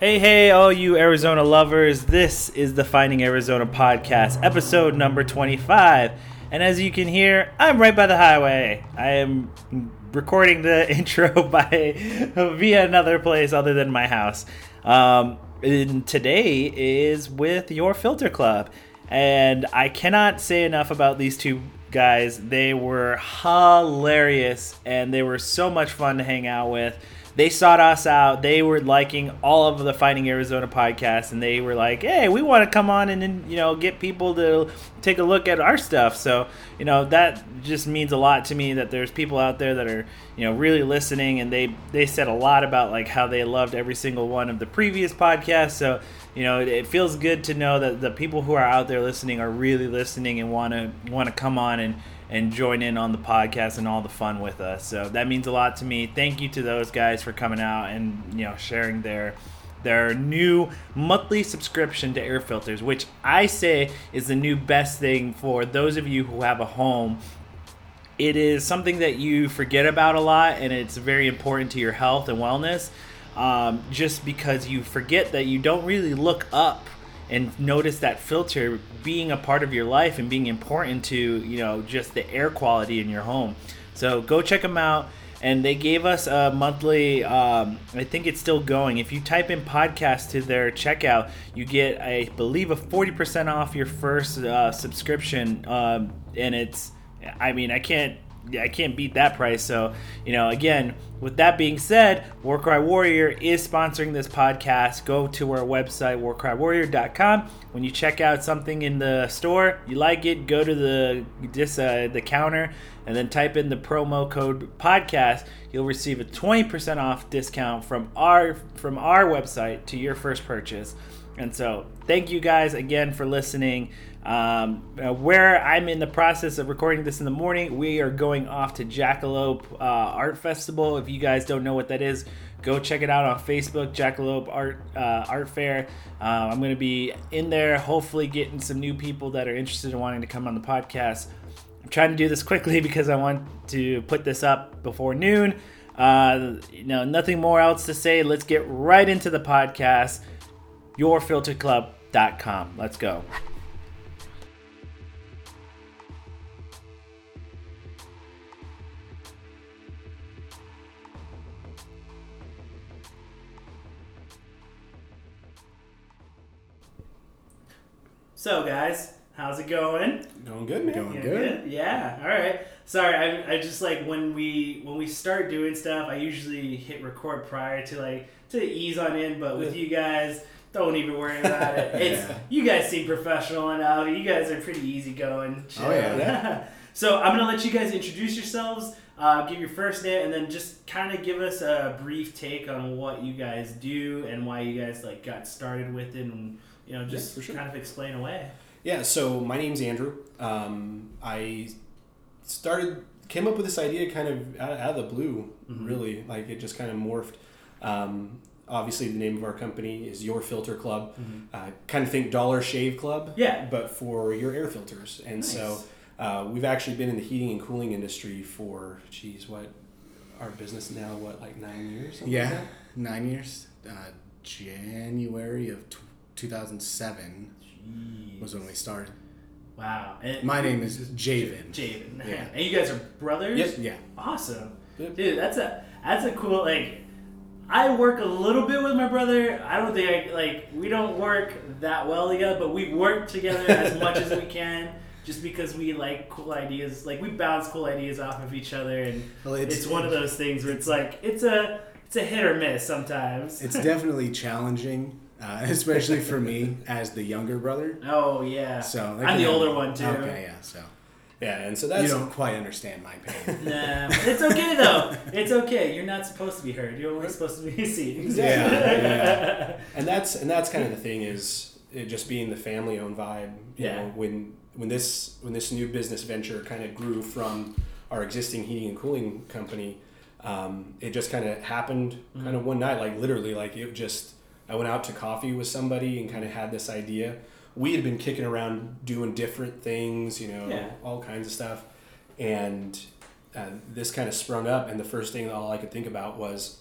Hey, hey, all you Arizona lovers. This is the Finding Arizona podcast, episode number 25. And as you can hear, I'm right by the highway. I am recording the intro by via another place other than my house. Um, and today is with your Filter Club. And I cannot say enough about these two guys. They were hilarious and they were so much fun to hang out with they sought us out. They were liking all of the Finding Arizona podcasts, and they were like, "Hey, we want to come on and you know get people to take a look at our stuff." So you know that just means a lot to me that there's people out there that are you know really listening, and they they said a lot about like how they loved every single one of the previous podcasts. So you know it, it feels good to know that the people who are out there listening are really listening and want to want to come on and and join in on the podcast and all the fun with us. So that means a lot to me. Thank you to those guys for coming out and you know sharing their their new monthly subscription to air filters, which I say is the new best thing for those of you who have a home. It is something that you forget about a lot, and it's very important to your health and wellness. Um, just because you forget that you don't really look up and notice that filter being a part of your life and being important to you know just the air quality in your home. So go check them out. And they gave us a monthly um, i think it's still going. If you type in podcast to their checkout you get i believe a 40% off your first uh, subscription um, and it's i mean i can't I can't beat that price. So, you know, again, with that being said, Warcry Warrior is sponsoring this podcast. Go to our website, warcrywarrior.com. When you check out something in the store, you like it, go to the this, uh, the counter and then type in the promo code podcast. You'll receive a 20% off discount from our from our website to your first purchase. And so, thank you guys again for listening. Um, uh, where I'm in the process of recording this in the morning, we are going off to Jackalope uh, Art Festival. If you guys don't know what that is, go check it out on Facebook, Jackalope Art uh, Art Fair. Uh, I'm going to be in there, hopefully getting some new people that are interested in wanting to come on the podcast. I'm trying to do this quickly because I want to put this up before noon. Uh, you know, nothing more else to say. Let's get right into the podcast. YourFilterClub.com. Let's go. So, guys, how's it going? Going good, man. Going Yeah, good. Yeah. All right. Sorry, I, I just like when we when we start doing stuff, I usually hit record prior to like to ease on in. But with you guys, don't even worry about it. It's Yeah. you guys seem professional enough. You guys are pretty easygoing. chill. Oh, yeah. so I'm gonna let you guys introduce yourselves. Uh, give your first name and then just kind of give us a brief take on what you guys do and why you guys like got started with it and you know just for sure. kind of explain away. Yeah, so my name's Andrew. Um, I started, came up with this idea kind of out, out of the blue, Mhm. really. Like it just kind of morphed. Um, obviously, the name of our company is Your Filter Club. Uh, kind of think Dollar Shave Club, Yeah. but for your air filters. And so uh, we've actually been in the heating and cooling industry for, geez, what, our business now, what, like nine years? something like Yeah, nine years. Uh, January of t- 2007 was when we started. Wow. And My name is Javen. Javen. Yeah. And you guys are brothers? Yep. Yeah. Awesome. Yep. Dude, that's a that's a cool like I work a little bit with my brother. I don't think I like we don't work that well together, but we work together as much as we can just because we like cool ideas. Like we bounce cool ideas off of each other and Well, it's, one of those things where it's like it's a it's a hit or miss sometimes. It's definitely challenging, uh, especially for me as the younger brother. oh yeah. So I'm the older one too. Okay, yeah. So Yeah, and so you don't quite understand my pain. Nah, it's okay though. It's okay. You're not supposed to be heard. You're only supposed to be seen. Exactly. Yeah, and that's and that's kind of the thing is it just being the family owned vibe. You Yeah. know, when when this when this new business venture kind of grew from our existing heating and cooling company, um, it just kind of happened Mm-hmm. kind of one night, like literally, like it just. I went out to coffee with somebody and kind of had this idea. We had been kicking around doing different things, you know, Yeah. all kinds of stuff, and uh, this kind of sprung up. And the first thing all I could think about was,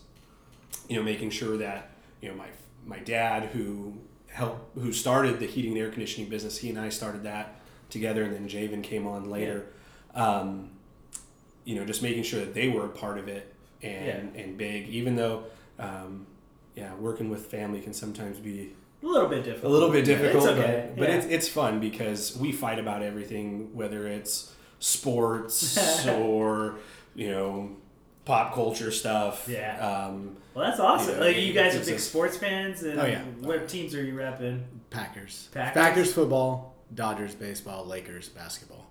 you know, making sure that you know my my dad who helped who started the heating and air conditioning business. He and I started that together, and then Javen came on later. Um, you know, just making sure that they were a part of it and and big, even though. Um, yeah, working with family can sometimes be A little bit difficult. a little bit difficult, It's okay. but, but yeah. it's, it's fun because we fight about everything, whether it's sports or you know pop culture stuff. Yeah. Um, well, that's awesome. Yeah, like you guys are big a- sports fans, and Oh, yeah. what teams are you repping? Packers. Packers? football, Dodgers baseball, Lakers basketball.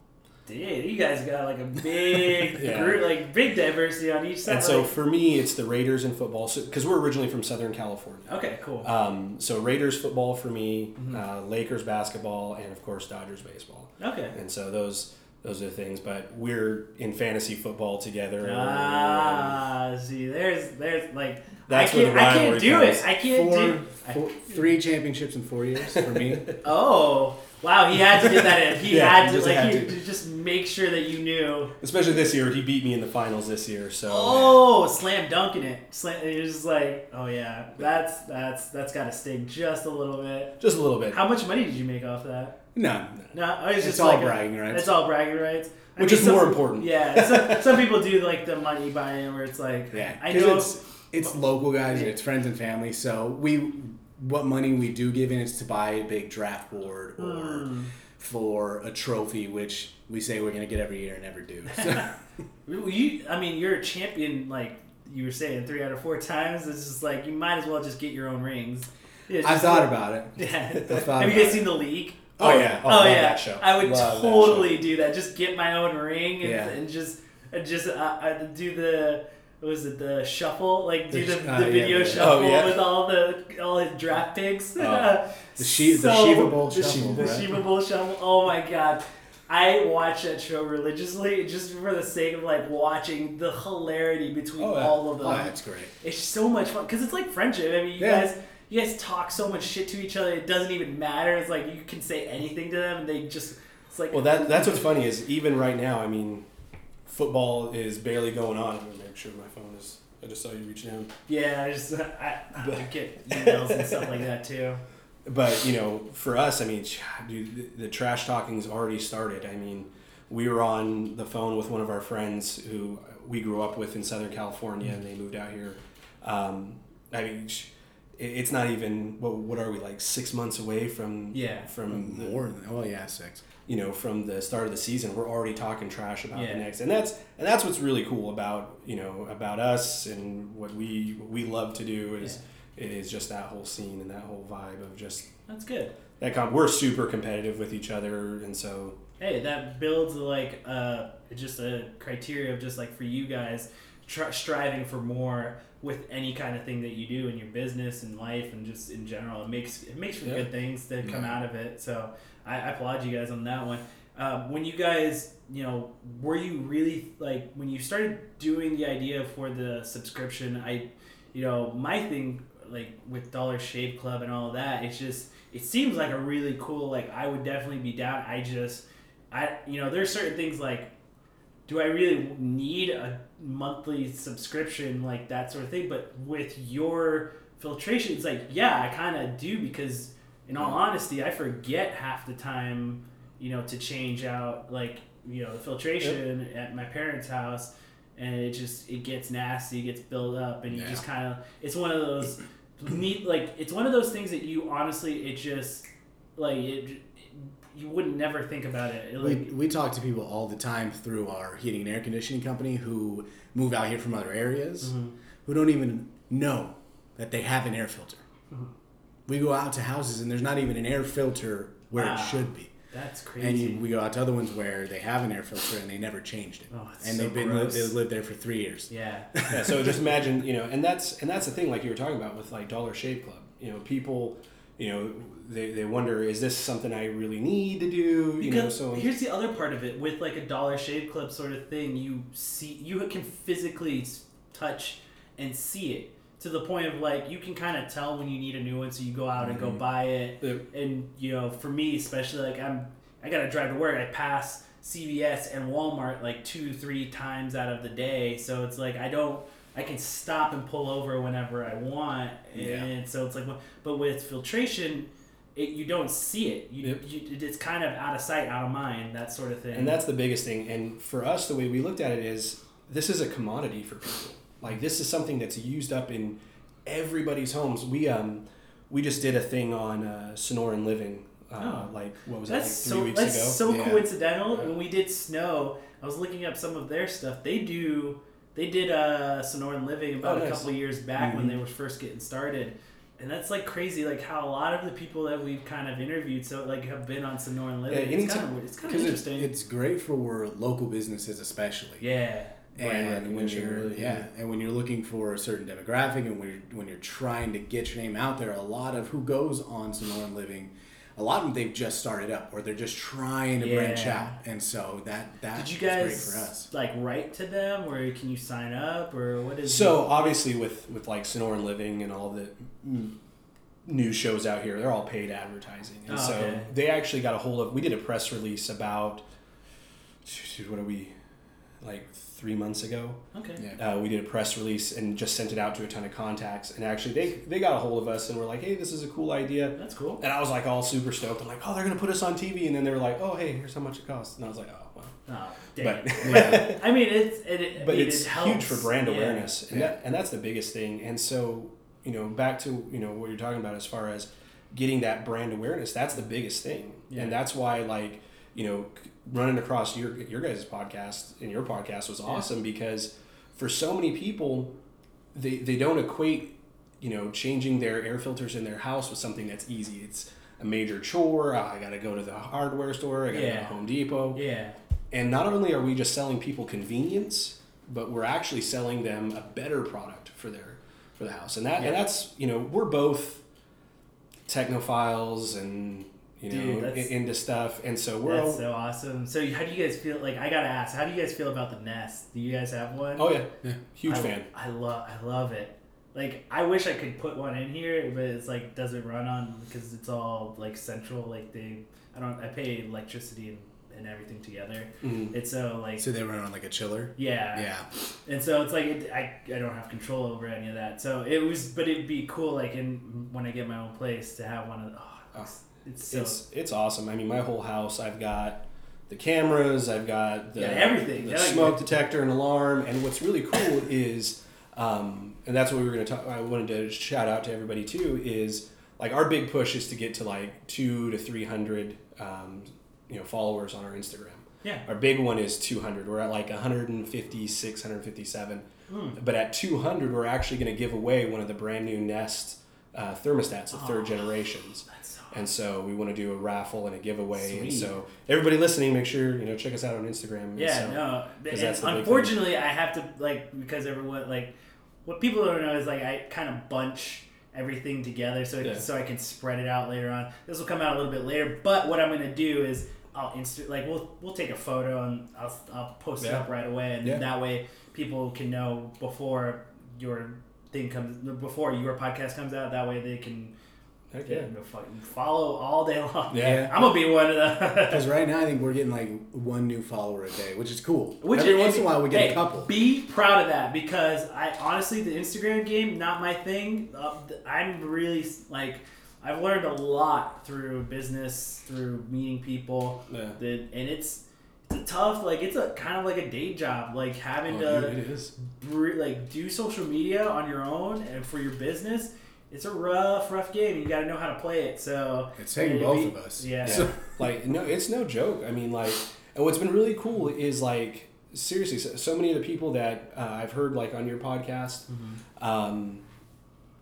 Dude, you guys got like a big Yeah. group, like big diversity on each side. and so for me, it's the Raiders and football. So because we're originally from Southern California. okay, cool. Um, so Raiders football for me, Mhm. uh, Lakers basketball, and of course Dodgers baseball. okay. And so those those are the things. But we're in fantasy football together. Ah, see, there's, there's like, That's I where can't, the I can't rivalry do comes. it. I can't Four, do. I- four, three championships in four years for me. oh, wow! He had to get that in. He Yeah, had to just like had he, to. just make sure that you knew. Especially this year, he beat me in the finals this year. So Oh, slam dunking it. Slam. It was just like, oh yeah, that's that's that's got to sting just a little bit. just a little bit. How much money did you make off that? No, No, I was it's just all like a- bragging rights. It's all bragging rights. I Which mean, is some- more important. Yeah, some, some people do like the money buy-in where it's like, Yeah, I know. it's it's local guys, and it's friends and family. So we, what money we do give in is to buy a big draft board or Hmm. for a trophy, which we say we're gonna get every year and never do. So, You, I mean, you're a champion. Like you were saying, three out of four times. It's just like you might as well just get your own rings. Yeah, I thought about it. Yeah. thought Have you guys seen the league? Oh, yeah. Oh, Oh, yeah. that show. I would Love that totally do that. Just get my own ring and, Yeah. and just and just uh, do the was it the shuffle like do The the, the uh, yeah, video yeah. shuffle Oh, yeah. with all the all his draft picks. Oh. The She- the Shiva Bowl the, shuffle, the? Shiva Bowl shuffle. Oh my god. I watch that show religiously just for the sake of like watching the hilarity between Oh, all of them. Oh, that's great. It's so much fun because it's like friendship. I mean, you Yeah. guys, you guys talk so much shit to each other. It doesn't even matter. It's like you can say anything to them, and they just. It's like. Well, that that's what's funny is even right now. I mean, football is barely going on. I'm gonna make sure my. I just saw you reach down. Yeah, I just I, I get emails and stuff like that too. But you know, for us, I mean, dude, the, the trash talking's already started. I mean, we were on the phone with one of our friends who we grew up with in Southern California, and they moved out here. Um, I mean, it's not even what what are we like six months away from Yeah. from the, More than oh yeah, six. You know from the start of the season we're already talking trash about Yeah. the next and that's and that's what's really cool about you know about us and what we what we love to do is is just that whole scene and that whole vibe of just That's good. that com- we're super competitive with each other and so Hey, that builds like uh, just a criteria of just like for you guys tr- striving for more with any kind of thing that you do in your business and life and just in general. It makes it makes for Yeah. good things to come out of it. So I, I applaud you guys on that one. Um, when you guys, you know, were you really like when you started doing the idea for the subscription? I, you know, my thing like with Dollar Shave Club and all that, it's just it seems like a really cool. Like I would definitely be down. I just I you know there's certain things like do I really need a monthly subscription like that sort of thing but with your filtration it's like yeah I kind of do because in all honesty I forget half the time you know to change out like you know the filtration at my parents house and it just it gets nasty it gets built up and you Yeah. just kind of it's one of those neat like it's one of those things that you honestly it just like it, you wouldn't never think about it. It, We, Like, we talk to people all the time through our heating and air conditioning company who move out here from other areas Mhm. who don't even know that they have an air filter. Mhm. We go out to houses and there's not even an air filter where Wow. it should be. that's crazy. And you, we go out to other ones where they have an air filter and they never changed it. Oh, and so they've been gross. they've lived there for three years. yeah. yeah so just imagine you know and that's and that's the thing like you were talking about with like dollar shave club you know people you know they, they wonder is this something i really need to do you know Because so here's the other part of it with like a Dollar Shave Club sort of thing. You see, you can physically touch and see it to the point of like you can kind of tell when you need a new one, so you go out and go Mhm. buy it. Yep. And you know, for me especially, like I'm, I gotta drive to work. I pass CVS and Walmart like two, three times out of the day, so it's like I don't. I can stop and pull over whenever I want, Yeah. and so it's like, but with filtration, it, you don't see it. You, Yep. you, it's kind of out of sight, out of mind, that sort of thing. And that's the biggest thing. And for us, the way we looked at it is this is a commodity for people. Like this is something that's used up in everybody's homes. We um we just did a thing on uh, Sonoran Living. Uh, Oh. Like what was that's that? Like three so weeks that's ago. so Yeah. coincidental. When we did snow, I was looking up some of their stuff. They do they did uh, Sonoran Living about Oh, a nice. couple years back when Mhm. they were first getting started. And that's like crazy, like how a lot of the people that we've kind of interviewed, so like have been on Sonoran Living. Yeah, it's anytime- kind of it's kind of Because it's, interesting. it's great for local businesses, especially. yeah, And when you're really, yeah, yeah. and when you're looking for a certain demographic, and when you're, when you're trying to get your name out there, a lot of who goes on Sonoran Living, a lot of them they've just started up, or they're just trying to branch out, and so that that Did you is great guys for us. like write to them, or can you sign up, or what is? So obviously, with with like Sonoran Living and all the mm, news shows out here, they're all paid advertising, and Oh, so okay. they actually got a hold of. We did a press release about, what are we, like three months ago. okay, Yeah. Uh, we did a press release and just sent it out to a ton of contacts, and actually they they got a hold of us and were like, hey, this is a cool idea. that's cool. And I was like all super stoked. I'm like, oh, they're gonna put us on TV, and then they were like, oh, hey, here's how much it costs, and I was like, oh, well. Oh, dang. But Yeah. I mean, it's it, it, but I mean, it's it huge for brand Yeah. awareness, and Yeah. that and that's the biggest thing. And so you know, back to you know what you're talking about as far as getting that brand awareness, that's the biggest thing, Yeah. and that's why like you know running across your your guys' podcast and your podcast was awesome because for so many people they they don't equate you know changing their air filters in their house with something that's easy. It's a major chore. I got to go to the hardware store. I got to go to Home Depot. Yeah, And not only are we just selling people convenience, but we're actually selling them a better product for their for the house. And that Yeah. and that's you know we're both technophiles and you Dude, know into stuff, and so we're that's all, so awesome. So, how do you guys feel? Like, I gotta ask, how do you guys feel about the Nest? Do you guys have one? oh yeah, Yeah. huge I, fan. I love, I love it. Like, I wish I could put one in here, but it's like doesn't run on because it's all like central. Like they, I don't, I pay electricity and, and everything together. Mhm. It's so like, So they run on like a chiller. yeah, Yeah. And so it's like it, I, I don't have control over any of that. So it was, but it'd be cool like in when I get my own place to have one of. Oh, it's, it's so It's it's awesome. I mean, my whole house, I've got the cameras, I've got the Yeah, everything. the Yeah, smoke yeah. detector and alarm. And what's really cool is, um, and that's what we were going to talk. I wanted to shout out to everybody too. Is like our big push is to get to like two to three hundred, um, you know, followers on our Instagram. yeah. Our big one is 200. We're at like 156, 157. Hmm. But at 200, we're actually going to give away one of the brand new Nest uh, thermostats of third Oh. generations. That's. And so we want to do a raffle and a giveaway. And so everybody listening, make sure you know check us out on Instagram. Yeah, so- no. 'cause And that's unfortunately, I have to like because everyone like what people don't know is like I kind of bunch everything together so Yeah. so I can spread it out later on. This will come out a little bit later, but what I'm gonna do is I'll insta like we'll we'll take a photo and I'll I'll post it up right away, and Yeah. that way people can know before your thing comes before your podcast comes out. That way they can Heck yeah. yeah. fucking follow all day long. Yeah. I'm gonna be one of the. Because right now I think we're getting like one new follower a day, which is cool. Which Every is- once in a while we get hey, a couple. Be proud of that because I honestly the Instagram game not my thing. Uh, I'm really like I've learned a lot through business, through meeting people, Yeah. that and it's it's a tough like it's a kind of like a day job like having Oh, to dude, it is. re- like do social media on your own and for your business. It's a rough, rough game. You got to know how to play it. So It's taking both be- of us. Yeah. Yeah. like no, it's no joke. I mean, like, and what's been really cool is like seriously, so, so many of the people that uh, I've heard like on your podcast Mm-hmm. um,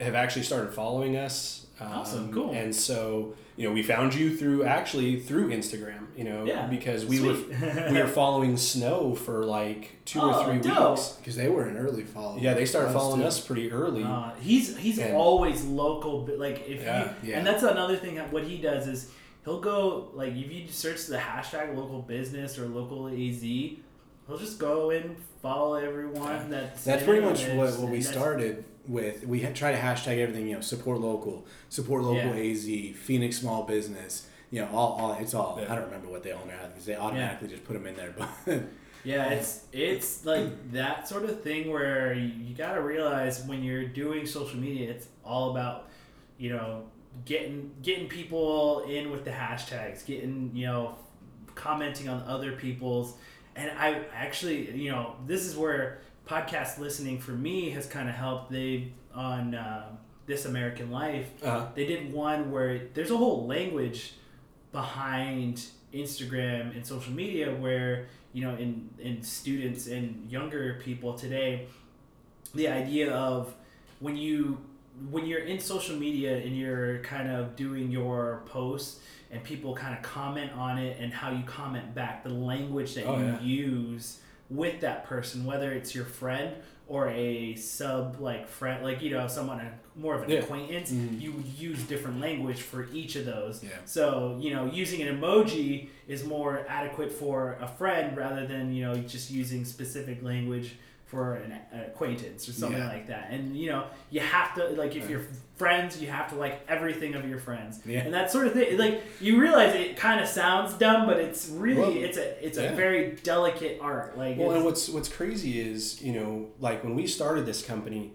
have actually started following us. Um, Awesome, cool. And so you know, we found you through actually through Instagram. You know, Yeah, because we sweet. were we were following Snow for like two Oh, or three dope. weeks. Because they were an early follower. Yeah, they started Us, following too. us pretty early. Uh, he's he's And- always local, like if Yeah, you, yeah. and that's another thing. that What he does is he'll go like if you search the hashtag local business or local AZ, he'll just go and follow everyone. That's That's pretty much what, what we and that's- started with. We try to hashtag everything, you know, support local, support local Yeah. AZ, Phoenix small business. You know, all, all it's all. Yeah. I don't remember what they all now because they automatically just put them in there. But Yeah, it's it's like that sort of thing where you, you got to realize when you're doing social media, it's all about you know getting getting people in with the hashtags, getting you know commenting on other people's, and I actually you know this is where podcast listening for me has kind of helped. They on uh, this American Life, Uh-huh. they did one where there's a whole language behind Instagram and social media where you know in in students and younger people today the idea of when you when you're in social media and you're kind of doing your posts and people kind of comment on it and how you comment back the language that Oh, you yeah. use with that person whether it's your friend or a sub like friend like you know someone more of an Yeah. acquaintance Mhm. you would use different language for each of those Yeah. so you know using an emoji is more adequate for a friend rather than you know just using specific language for an, an acquaintance or something Yeah. like that and you know you have to like if you're friends you have to like everything of your friends Yeah. and that sort of thing like you realize it kind of sounds dumb but it's really Well, it's a it's yeah. a very delicate art like Well, and what's what's crazy is you know like when we started this company,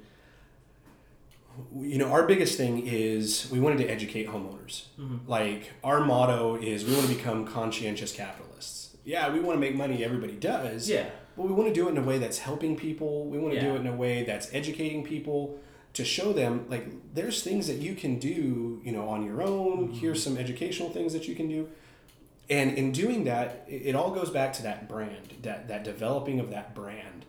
you know our biggest thing is we wanted to educate homeowners. Mhm. Like our motto is we want to become conscientious capitalists. Yeah, we want to make money. Everybody does. yeah But we want to do it in a way that's helping people. We want to do it in a way that's educating people to show them like there's things that you can do, you know, on your own. Mm-hmm. Here's some educational things that you can do. And in doing that, it, all goes back to that brand, that that developing of that brand.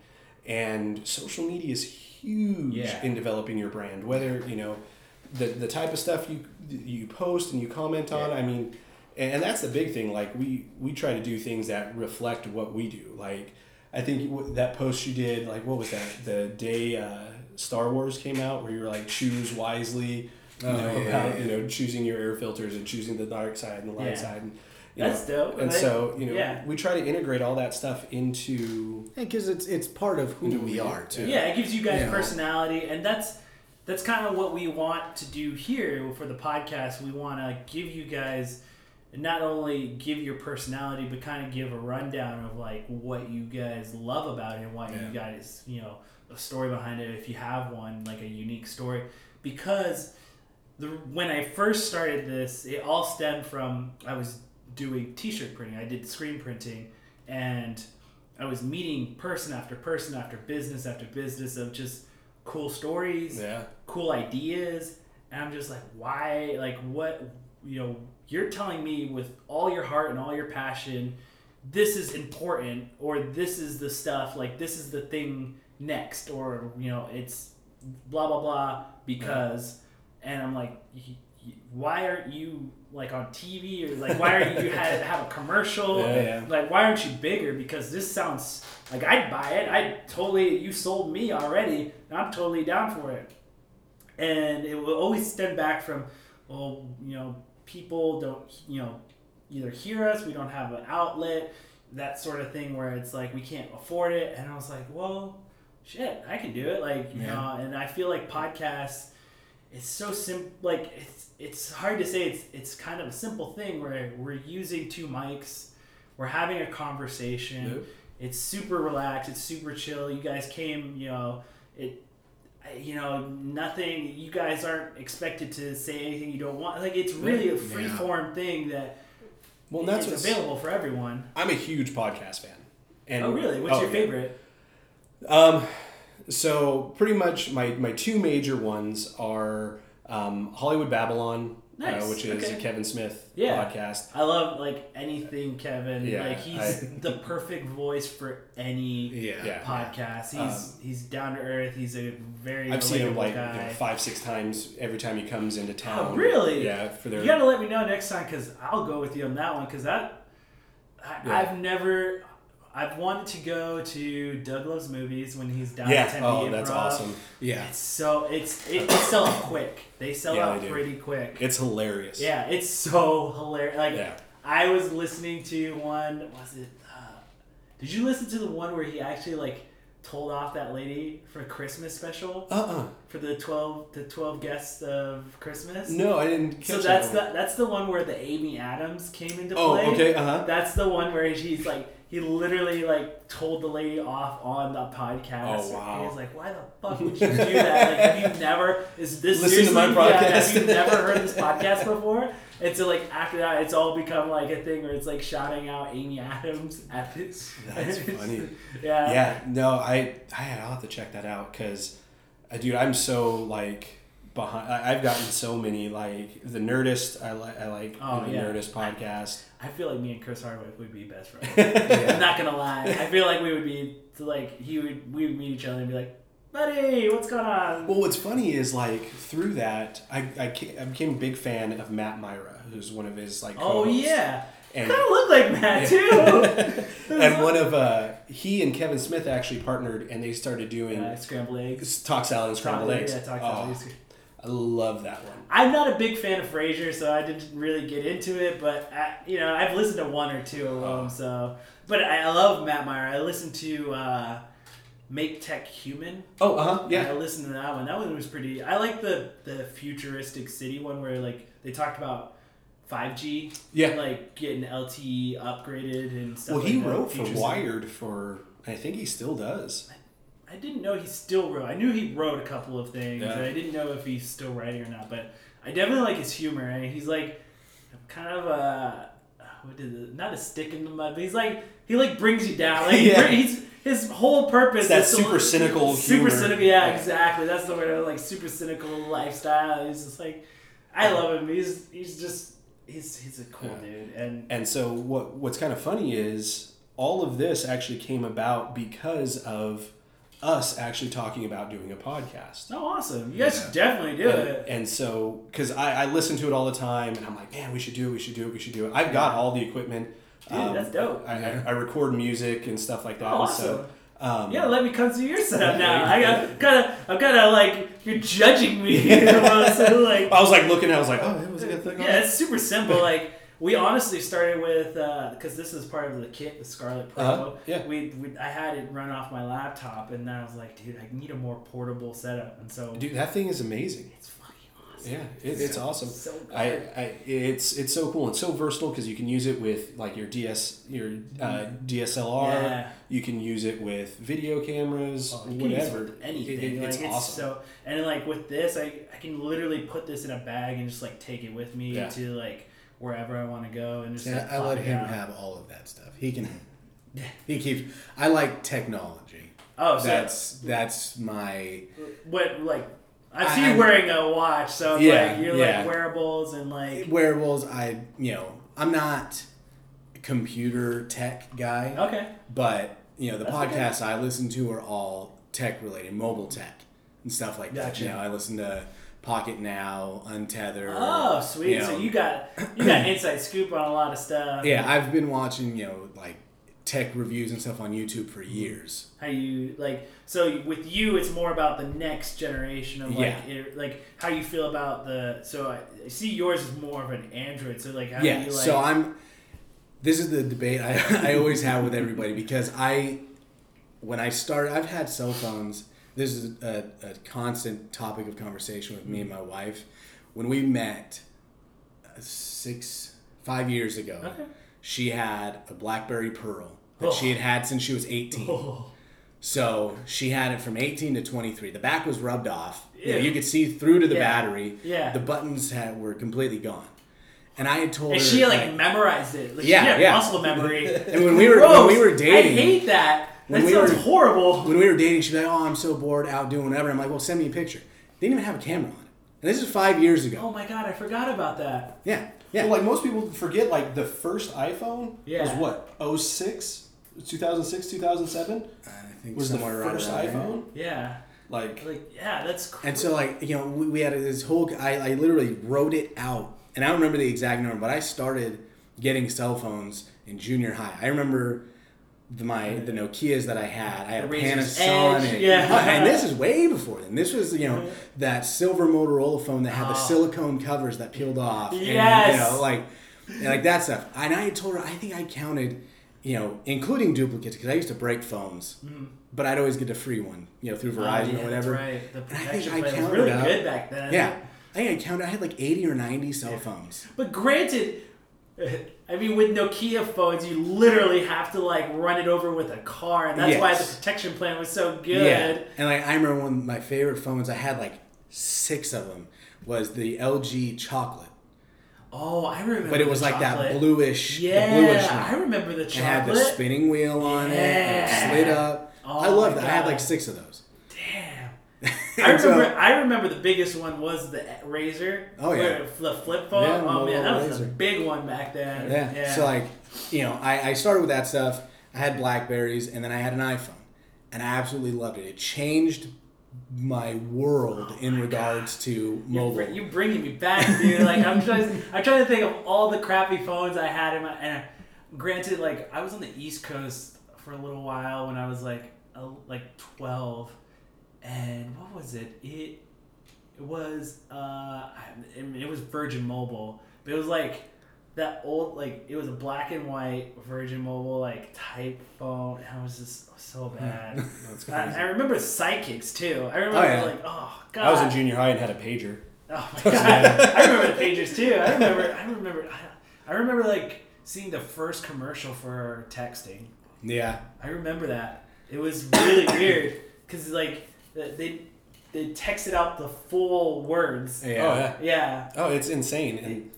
And social media is huge Yeah. in developing your brand. Whether, you know, the the type of stuff you you post and you comment on, Yeah. I mean, and, and that's the big thing like we we try to do things that reflect what we do like i think that post you did like what was that the day uh, star wars came out where you were like choose wisely you Oh, know yeah, about yeah. you know choosing your air filters and choosing the dark side and the light Yeah. side and you that's know, dope and I- so you know yeah we try to integrate all that stuff into because it's it's part of who Who we we are are. too. yeah it gives you guys You personality and that's that's kind of what we want to do here for the podcast we want to give you guys not only give your personality but kind of give a rundown of like what you guys love about it and why Yeah. you guys you know a story behind it if you have one like a unique story. Because the when i first started this it all stemmed from i was doing t-shirt printing. I did screen printing and i was meeting person after person after business after business of just cool stories yeah. cool ideas. And i'm just like why like what you know you're telling me with all your heart and all your passion this is important or this is the stuff like this is the thing next or you know it's blah blah blah because and i'm like why aren't you like on tv or like why aren't you have, have a commercial? Yeah, yeah. like why aren't you bigger? Because this sounds like i'd buy it. I totally you sold me already and i'm totally down for it. And it will always stem back from well you know people don't you know either hear us we don't have an outlet that sort of thing where it's like we can't afford it. And i was like well shit i can do it. Like you Yeah. know and i feel like podcasts it's so sim like it's it's hard to say. It's it's kind of a simple thing where we're using two mics we're having a conversation. Yep. it's super relaxed it's super chill. You guys came you know it you know nothing you guys aren't expected to say anything you don't want. Like it's really a free Yeah. form thing that well that's is what's available for everyone. I'm a huge podcast fan. And oh really? What's oh, your yeah. favorite? Um, so pretty much my, my two major ones are um, Hollywood Babble-On, Nice, uh, which is okay. a Kevin Smith Yeah. podcast. I love like anything Kevin. Yeah, like he's I- the perfect voice for any Yeah. Yeah. podcast. He's Um, he's down to earth. He's a very I've seen him like you know, five six times every time he comes into town. Oh, really? Yeah, for their You gotta let me know next time because I'll go with you on that one because that I, Yeah. I've never. I've wanted to go to Doug Loves Movies when he's down yeah. at Tempe Oh, that's Improv. awesome. Yeah. It's so it's it, it sells quick. They sell Yeah, out they do. pretty quick. It's hilarious. yeah, it's so hilarious. Like Yeah. I was listening to one. Was it? Uh, did you listen to the one where he actually like told off that lady for a Christmas special Uh uh for the twelve the twelve guests of Christmas? No, I didn't. Catch So that's that the that's the one where the Amy Adams came into one. play. Oh, okay. Uh huh. That's the one where she's like he literally like told the lady off on the podcast. Oh, wow. And he was like, "Why the fuck would you do that? Like, have you never is this Listen to my seriously- yeah, podcast. have you never heard this podcast before?" And so like after that, it's all become like a thing where it's like shouting out Amy Adams at this. That's funny. yeah. yeah, no, I I I'll have to check that out because, uh, dude, I'm so like behind. I, I've gotten so many like the Nerdist. I like I like Oh, the yeah. Nerdist podcast. I feel like me and Chris Hardwick would be best friends. Yeah. I'm not gonna lie. I feel like we would be like he would we would meet each other and be like, buddy, what's going on? Well, what's funny is like through that, I I, I became a big fan of Matt Mira, who's one of his like. oh co-hosts. yeah, And- kind of look like Matt too. and one of uh, he and Kevin Smith actually partnered, and they started doing uh, scrambled eggs. talk salad and scrambled eggs. Yeah, talk Oh, eggs. I love that one. I'm not a big fan of Frasier, so I didn't really get into it. But I, you know, I've listened to one or two of them. So, but I, love Matt Meyer. I listened to uh, Make Tech Human. Oh, uh huh, Yeah. I listened to that one. That one was pretty. I like the the futuristic city one where like they talked about 5G, Yeah. like getting LTE upgraded and stuff. Well, like he that, wrote for. Wired for, I think he still does. I didn't know he still wrote. I knew he wrote a couple of things. Yeah. and I didn't know if he's still writing or not. But I definitely like his humor. And he's like kind of a what is it? Not a stick in the mud, but he's like he like brings you down. Like Yeah. he, he's his whole purpose. It's that is to- super cynical Super humor. cynical. Yeah, Yeah. exactly. That's the word. Like super cynical lifestyle. He's just like I love him. He's he's just he's he's a cool Yeah. dude. And And so what what's kind of funny is all of this actually came about because of us actually talking about doing a podcast. oh, awesome! You guys Yeah. should definitely do And, it. and so, because I, I listen to it all the time, and I'm like, man, we should do it, we should do it, we should do it. I've got all the equipment. Dude, that's dope. I, I, I record music and stuff like that. Oh, and So, um, Yeah, let me come to your setup now. I got of, I'm of like you're judging me. so like, I was like looking, I was like, oh, that was a good thing. yeah, it's super simple. Like we honestly started with because this is part of the kit, the Scarlett Pro. Uh-huh, yeah. We, we, I had it run off my laptop, and then I was like, dude, I need a more portable setup, and so Dude, that thing is amazing. it's fucking awesome. Yeah, it, it's awesome. So good. I, I it's it's so cool and so versatile because you can use it with like your DS your uh, DSLR. Yeah. You can use it with video cameras, Oh, you can use it whatever. with anything. It- it- like, it's it's awesome. So and like with this, I I can literally put this in a bag and just like take it with me Yeah. to like wherever I want to go and just. Yeah, like, I let him down. have all of that stuff. He can. He keeps. I like technology. Oh, so That's that's my. what like I see you wearing a watch, so Yeah, like you're yeah. like wearables and like wearables i you know i'm not computer tech guy okay, but you know the That's okay. podcasts i listen to are all tech related mobile tech and stuff like that Gotcha. you know i listen to Pocketnow untether oh sweet. you so you got you got inside scoop on a lot of stuff. yeah i've been watching you know like tech reviews and stuff on youtube for years How you like so with you, it's more about the next generation of like Yeah. it, like how you feel about the. So I, I see yours is more of an Android. So like how yeah do you like? so i'm this is the debate I, I always have with everybody because i when i started i've had cell phones this is a, a constant topic of conversation with me and my wife when we met uh, six five years ago Okay. she had a blackberry pearl that Oh. she had had since she was 18 Oh. so she had it from 18 to 23 the back was rubbed off you, know, Yeah. you could see through to the Yeah. battery Yeah. the buttons had, were completely gone and i had told And her she like like, memorized it. Like, Yeah, she had yeah. muscle memory. And when we were Gross. when we were dating, I hate that. When that we sounds were- horrible. when we were dating, she'd be like, "Oh, I'm so bored out doing whatever." I'm like, "Well, send me a picture." Didn't even have a camera on it, and this is five years ago. Oh my god, I forgot about that. Yeah, yeah. Well, like most people forget, like the first iPhone Yeah. was what 06? 2006, 2007 I think was the somewhere right first around there. iPhone. Yeah. Like, Like yeah, that's crazy. And so, like, you know, we, we had this whole. I, I literally wrote it out, and I don't remember the exact number, but I started getting cell phones in junior high. I remember the, my the Nokia's that I had. I had a The Panasonic, yeah. and this is way before then. This was you know that silver Motorola phone that had the Oh. silicone covers that peeled off. and, you know, like and like that stuff. And I had told her, I think I counted, you know, including duplicates because I used to break phones, mm. but I'd always get a free one, you know, through Oh, Verizon yeah, or whatever. That's right. The And I think protection I plan was counted really out- good back then. Yeah. I think I counted. I had like eighty or ninety cell phones. But granted, I mean, with Nokia phones, you literally have to like run it over with a car, and that's why the protection plan was so good. Yeah. And like I remember one of my favorite phones, I had like six of them, was the LG chocolate. Oh, I remember. But it was like that bluish, Yeah, bluish I remember the chocolate. It had the spinning wheel on it, Yeah. it slid up. Oh I love that. it. I had like six of those. I so- remember. I remember the biggest one was the RAZR. Oh, yeah. the flip phone. Yeah, oh man, that was RAZR. a big one back then. Yeah. So like, you know, I, I started with that stuff. I had Blackberries, and then I had an iPhone, and I absolutely loved it. It changed my world in regards to mobile. You're, mobile. br- you bringing me back, dude. Like I'm trying. I'm trying to think of all the crappy phones I had in my. And granted, like I was on the East Coast for a little while when I was like, uh, like 12, and what was it? It it was uh, I, I mean, it was Virgin Mobile, but it was like that old like it was a black and white Virgin Mobile like type phone. And I was just so bad. That's I. I remember Sidekicks too. I remember Oh, yeah. like oh god. I was in junior high and had a pager. Oh my god! I remember the pages too. I remember. I remember. I remember like seeing the first commercial for texting. yeah. I remember that. It was really weird because like they they texted out the full words. Yeah. Oh yeah. Yeah. Oh, it's insane. And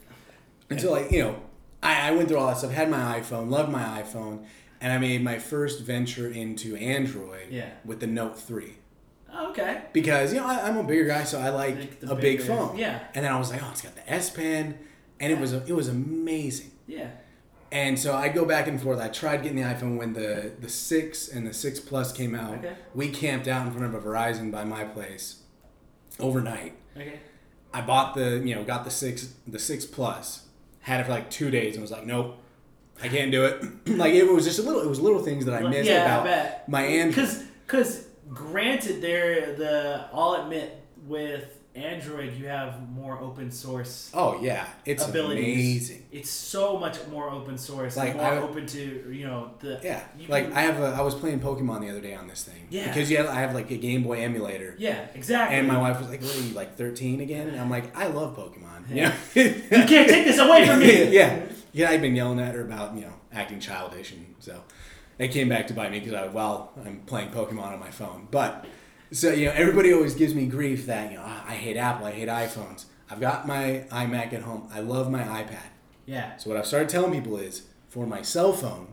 And so, like, you know, I, I went through all that stuff, had my iPhone, loved my iPhone, and I made my first venture into Android Yeah. with the Note 3. Oh, okay. Because, you know, I, I'm a bigger guy, so I like Like the a big bigger- phone. yeah. And then I was like, oh, it's got the S Pen, and it was it was amazing. Yeah. And so I go back and forth. I tried getting the iPhone when the, the 6 and the 6 Plus came out. Okay. We camped out in front of a Verizon by my place overnight. Okay. I bought the, you know, got the 6 the 6 Plus, had it for like 2 days and was like, nope. I can't do it. like it was just a little it was little things that I missed yeah, I about bet. my Android. Because because granted, they're the I'll admit with Android you have more open source Oh yeah, it's abilities. amazing. It's so much more open source, Like, and more I- open to you know the Yeah, like can- I have a I was playing Pokemon the other day on this thing. Yeah. Because yeah, I have like a Game Boy emulator. yeah exactly. And my wife was like, "What are you like 13 again?" And I'm like, "I love Pokemon." Yeah. You can't take this away from me. yeah. Yeah, I'd been yelling at her about, you know, acting childish and so it came back to bite me because I well, I'm playing Pokemon on my phone. But so, you know, everybody always gives me grief that, you know, "Ah, I hate Apple, I hate iPhones. I've got my iMac at home. I love my iPad. Yeah. So what I've started telling people is for my cell phone,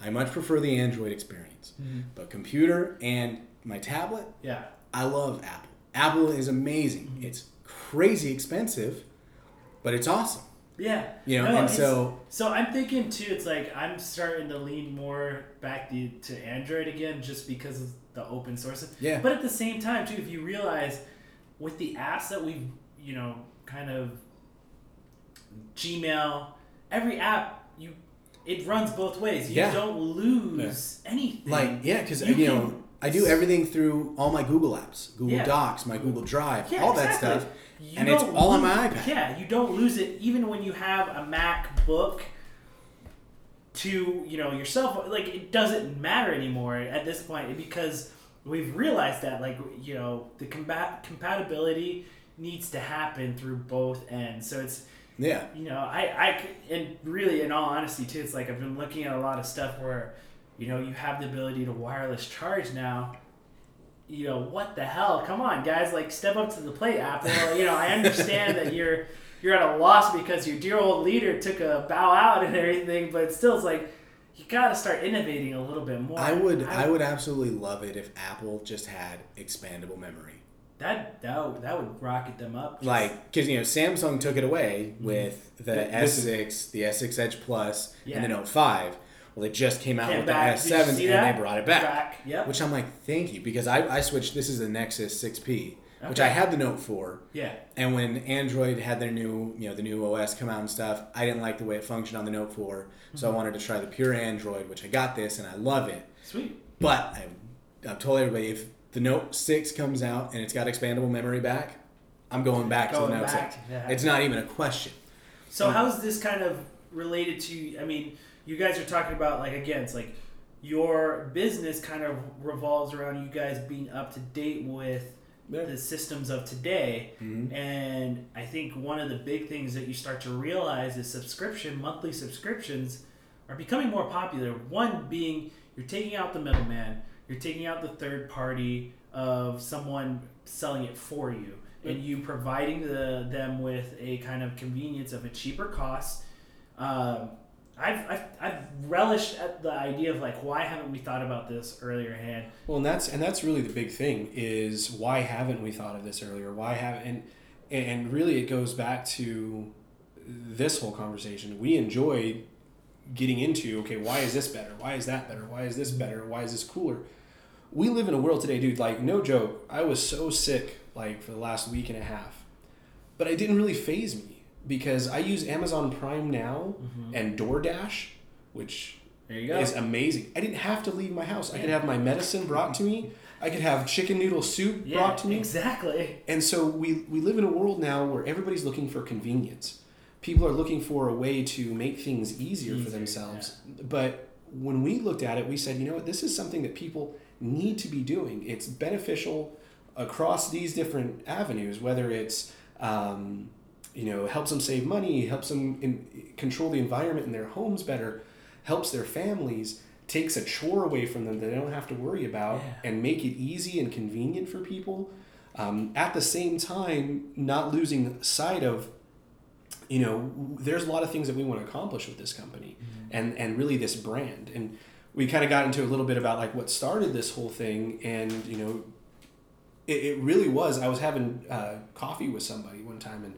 I much prefer the Android experience. But computer and my tablet, Yeah. I love Apple. Apple is amazing. It's crazy expensive, but it's awesome. Yeah. You know, No, and so So I'm thinking too. It's like I'm starting to lean more back to, to Android again, just because of the open source. Yeah. But at the same time, too, if you realize with the apps that we've you know kind of Gmail, every app you it runs both ways. You Yeah. don't lose anything. like yeah, because You you, know I do everything through all my Google apps, Google Yeah. Docs, my Google Drive, Yeah, all that stuff, You and it's all on my iPad. Yeah, you don't lose it even when you have a MacBook to, you know, yourself. Like, it doesn't matter anymore at this point because we've realized that, like, you know, the combat compatibility needs to happen through both ends. So it's, Yeah, you know, I, I, and really, in all honesty, too, it's like I've been looking at a lot of stuff where, you know, you have the ability to wireless charge now. You know, what the hell? Come on, guys! Like, step up to the plate, Apple. You know, I understand that you're you're at a loss because your dear old leader took a bow out and everything, but still, it's like you got to start innovating a little bit more. I would I would absolutely love it if Apple just had expandable memory. that that would, that would rocket them up. Like, because you know, Samsung took it away mm-hmm. with the Th- this is- S6, the S6 Edge Plus, Yeah. and the Note 5. Well, they just came out Came with back. the Did you S7 see and that? they brought it back. Back. Yep. Which I'm like, thank you, because I, I switched. This is the Nexus 6P, which Okay. I had the Note 4. yeah. And when Android had their new, you know, the new OS come out and stuff, I didn't like the way it functioned on the Note 4, so I mm-hmm. wanted to try the pure Android, which I got this and I love it. Sweet. But I, I've told everybody if the Note 6 comes out and it's got expandable memory back, I'm going back to Going the Note back, 6. yeah. It's not even a question. So mm. how's this kind of related to? I mean, you guys are talking about like again, it's like your business kind of revolves around you guys being up to date with Yeah. the systems of today. Mhm. And I think one of the big things that you start to realize is subscription, monthly subscriptions are becoming more popular. One being you're taking out the middleman, you're taking out the third party of someone selling it for you, and you providing the, them with a kind of convenience of a cheaper cost. Um, I've, I've, I've relished at the idea of like why haven't we thought about this earlier hand Well, and that's and that's really the big thing is why haven't we thought of this earlier? Why haven't and and really it goes back to this whole conversation. We enjoyed getting into okay, why is this better? Why is that better? Why is this better? Why is this cooler? We live in a world today, dude. Like no joke, I was so sick like for the last week and a half, but it didn't really phase me because I use Amazon Prime now and DoorDash, which there you go is amazing. I didn't have to leave my house. I could have my medicine brought to me. I could have chicken noodle soup yeah brought to me. exactly And so we, we live in a world now where everybody's looking for convenience. People are looking for a way to make things easier, for Easier, themselves. But when we looked at it, we said, you know what, this is something that people need to be doing. It's beneficial across these different avenues, whether it's, um, you know, helps them save money, helps them in, control the environment in their homes better, helps their families, takes a chore away from them that they don't have to worry about, Yeah. and make it easy and convenient for people. Um, at the same time, not losing sight of, you know, there's a lot of things that we want to accomplish with this company, and and really this brand. And we kind of got into a little bit about like what started this whole thing, and you know, it, it really was. I was having uh, coffee with somebody one time, and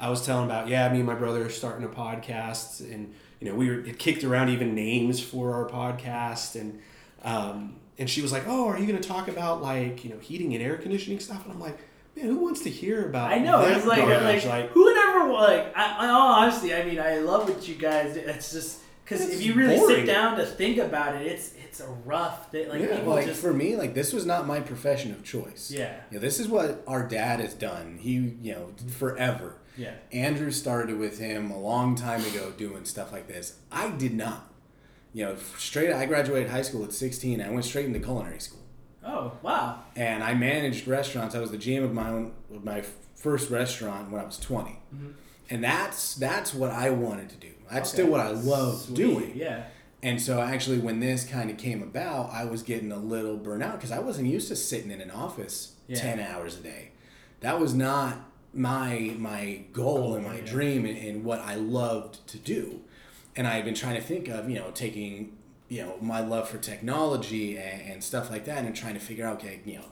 I was telling about yeah, me and my brother are starting a podcast, and you know, we were it kicked around even names for our podcast, and um, and she was like, oh, are you going to talk about like you know heating and air conditioning stuff? And I'm like, man, who wants to hear about? I know. that It's like, garbage?" like, who would ever like? I, I, all honesty, I mean, I love what you guys. do. It's just because if you really boring. sit down to think about it, it's it's a rough. That like Yeah, people like just for me, like this was not my profession of choice. yeah You know, this is what our dad has done. He, you know, forever. Yeah Andrew started with him a long time ago doing stuff like this. I did not. You know, straight. I graduated high school at 16. I went straight into culinary school, oh wow and I managed restaurants. I was the GM of my own of my first restaurant when I was 20, Mm-hmm. and that's that's what I wanted to do. That's Okay. still what I love Sweet. doing. yeah And so actually, when this kind of came about, I was getting a little burnout because I wasn't used to sitting in an office Yeah. ten hours a day. That was not my my goal oh, and my dream and, and what I loved to do. And I've been trying to think of you know taking you know my love for technology and, and stuff like that and trying to figure out okay you know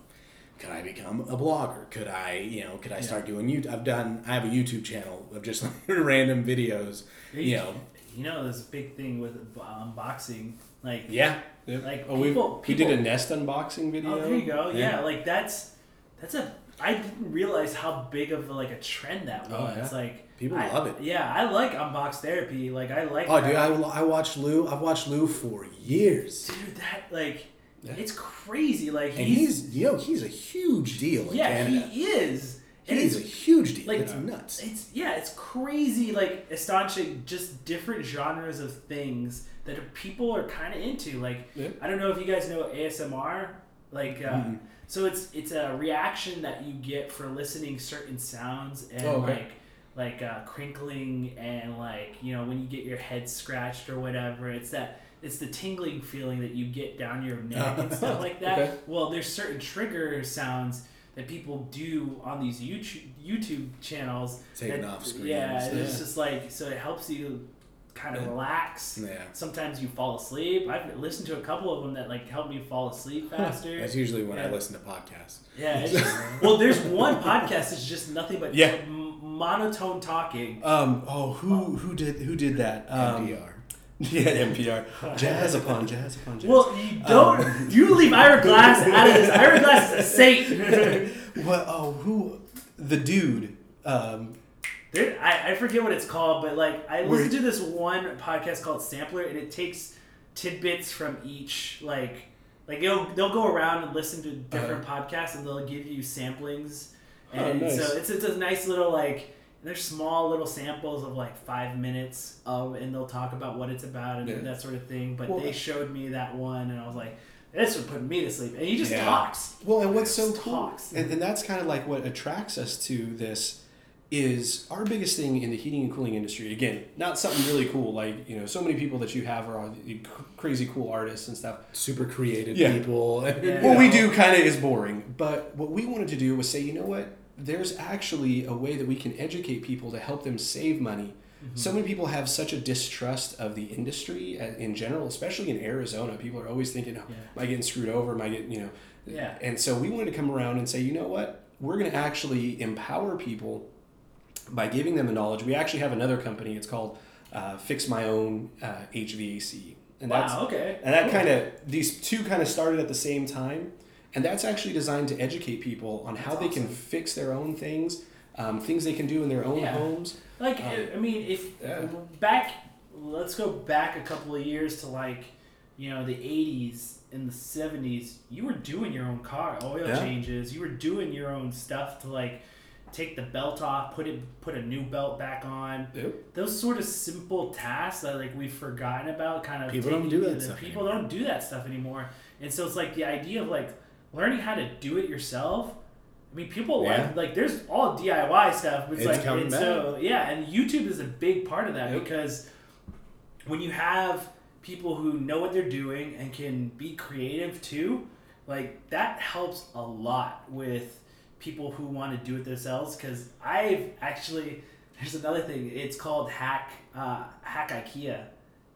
could I become a blogger? Could I you know could I start doing YouTube? I've done I have a YouTube channel of just random videos. You know you know there's a big thing with unboxing like yeah. Like, oh, we, people- we did a Nest unboxing video. oh there you go yeah. Yeah. like that's that's a I didn't realize how big of like a trend that was Oh, yeah. like People I- love it. yeah I like unbox therapy like I like Oh, dude. I, I watched Lew. I've watched Lew for years, dude that like Yeah. it's crazy like and he's you know he's a huge deal in yeah Canada. he is and He's a huge deal. like- it's nuts. It's yeah, it's crazy. Like astonishing, just different genres of things that people are kind of into. Like Yeah. I don't know if you guys know ASMR. Like uh, Mhm. So, it's it's a reaction that you get for listening certain sounds and Oh, okay. like like uh, crinkling and like you know when you get your head scratched or whatever. It's that. It's the tingling feeling that you get down your neck and stuff like that. Okay. Well, there's certain trigger sounds that people do on these YouTube YouTube channels. Taking that- off screens. Yeah, and it's Yeah. just like so it helps you kind of relax. Yeah, Sometimes you fall asleep. I've listened to a couple of them that like help me fall asleep faster. that's usually when I listen to podcasts. yeah, it's just, well, there's one podcast that's just nothing but Yeah. m- monotone talking. Um. Oh, who who did who did that? Um, NPR. Yeah, NPR. Jazz upon jazz upon jazz. Well, you don't. you leave Ira Glass out of this. Ira Glass is a saint. what? Oh, who? The dude. Um. There, I, I forget what it's called, but like I listened to this one podcast called Sampler, and it takes tidbits from each like like they'll they'll go around and listen to different uh-huh. podcasts, and they'll give you samplings, Oh, and nice. so it's it's a nice little like there's small little samples of like five minutes of, and they'll talk about what it's about and Yeah. that sort of thing. But Well, they uh, showed me that one, and I was like. This would put me to sleep. And he just Yeah. talks. Well, and what's so cool, talks. and, and that's kind of like what attracts us to this, is our biggest thing in the heating and cooling industry. Again, not something really cool like you know, so many people that you have are all crazy cool artists and stuff. Super creative Yeah. people. Yeah. What we do kind of is boring, but what we wanted to do was say, you know what? There's actually a way that we can educate people to help them save money. So many people have such a distrust of the industry uh, in general, especially in Arizona. People are always thinking, oh, Yeah. "Am I getting screwed over? Am I getting, you know?" Yeah. And so we wanted to come around and say, you know what? We're going to actually empower people by giving them the knowledge. We actually have another company. It's called uh, Fix My Own uh, HVAC, and that's Wow, okay. and that Cool. kind of these two kind of started at the same time, and that's actually designed to educate people on how That's they can fix their own things, um, things they can do in their own Yeah. homes. Like, Um, I mean, if yeah. back, let's go back a couple of years to like, you know, the '80s and the '70s. You were doing your own car oil Yeah. changes. You were doing your own stuff to like take the belt off, put it, put a new belt back on. Yep. Those sort of simple tasks that like we've forgotten about. Kind of People don't do that stuff People anymore. don't do that stuff anymore. And so it's like the idea of like learning how to do it yourself. I mean, people Yeah. like like there's all DIY stuff. It's, It's like coming it's back. so yeah, and YouTube is a big part of that Yep. because when you have people who know what they're doing and can be creative too, like that helps a lot with people who want to do it themselves. Because I've actually there's another thing. It's called hack uh, hack IKEA,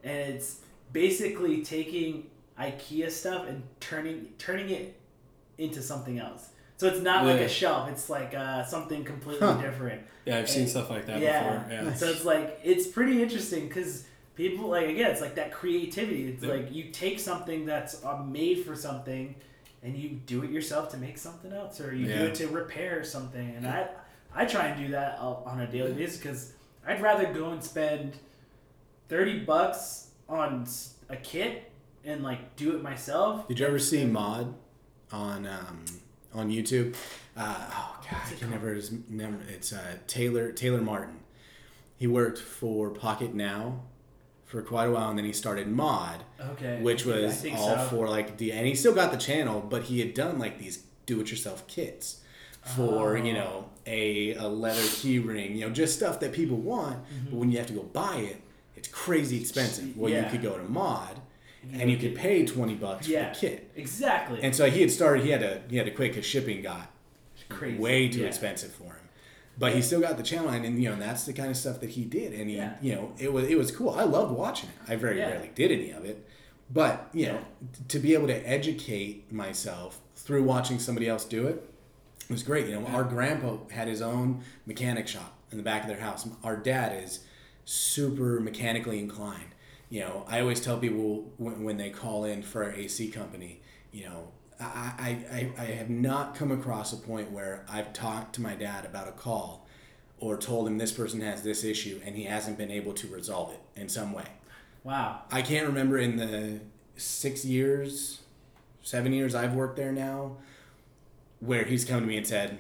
and it's basically taking IKEA stuff and turning turning it into something else. So it's not like a shelf. It's like uh, something completely Huh. different. Yeah, I've seen stuff like that yeah. before. Yeah. So it's like it's pretty interesting because people like again, it's like that creativity. It's Yeah. like you take something that's uh, made for something, and you do it yourself to make something else, or you do it to repair something. And I I try and do that on a daily basis because I'd rather go and spend thirty bucks on a kit and like do it myself. Did you ever see Mod on um, on YouTube? Uh, oh God, I can never. never it's uh, Taylor Taylor Martin. He worked for Pocketnow for quite a while, and then he started Mod, Okay. which was all so. for like the. And he still got the channel, but he had done like these do-it-yourself kits for you Oh. know a, a leather key ring, you know, just stuff that people want. But when you have to go buy it, it's crazy expensive. Well, you Mm-hmm. Could go to Mod, You and you could- pay twenty bucks Yeah. for the kit. exactly. And so he had started. He had to he had to quit because shipping got Crazy. way too Yeah. expensive for him. But he still got the channel, and, and you know and that's the kind of stuff that he did, and he Yeah. you know it was it was cool. I loved watching it. I very Yeah. rarely did any of it, but you know to be able to educate myself through watching somebody else do it was great. You know, our grandpa had his own mechanic shop in the back of their house. Our dad is super mechanically inclined. You know, I always tell people when, when they call in for our AC company, you know, I, I, I, have not come across a point where I've talked to my dad about a call or told him this person has this issue and he hasn't been able to resolve it in some way. wow. I can't remember in the six years, seven years I've worked there now, where he's come to me and said,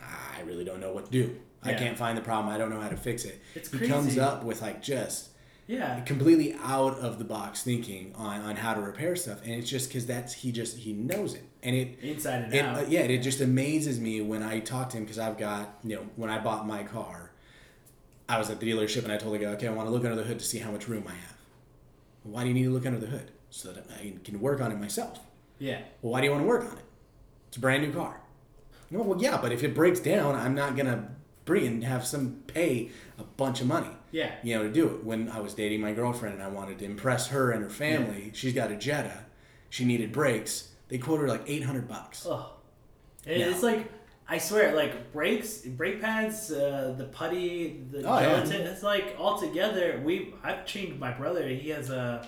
I really don't know what to do. I can't find the problem. I don't know how to fix it. It's he comes up with like just Yeah. completely out of the box thinking on, on how to repair stuff, and it's just because that's he just he knows it, and it Inside and it, out. uh, yeah, it just amazes me when I talk to him because I've got you know when I bought my car, I was at the dealership and I told the guy, okay, I want to look under the hood to see how much room I have. Why do you need to look under the hood so that I can work on it myself? yeah. Well, why do you want to work on it? It's a brand new car. No, well, yeah, but if it breaks down, I'm not gonna bring and have some pay a bunch of money Yeah. you know, to do it. When I was dating my girlfriend and I wanted to impress her and her family, she's got a Jetta. She needed brakes. They quoted her like eight hundred bucks. Oh, Yeah. it's like I swear, like brakes, brake pads, uh, the putty, the Oh, yeah. gelatin. It's like all together. We I've changed my brother. He has a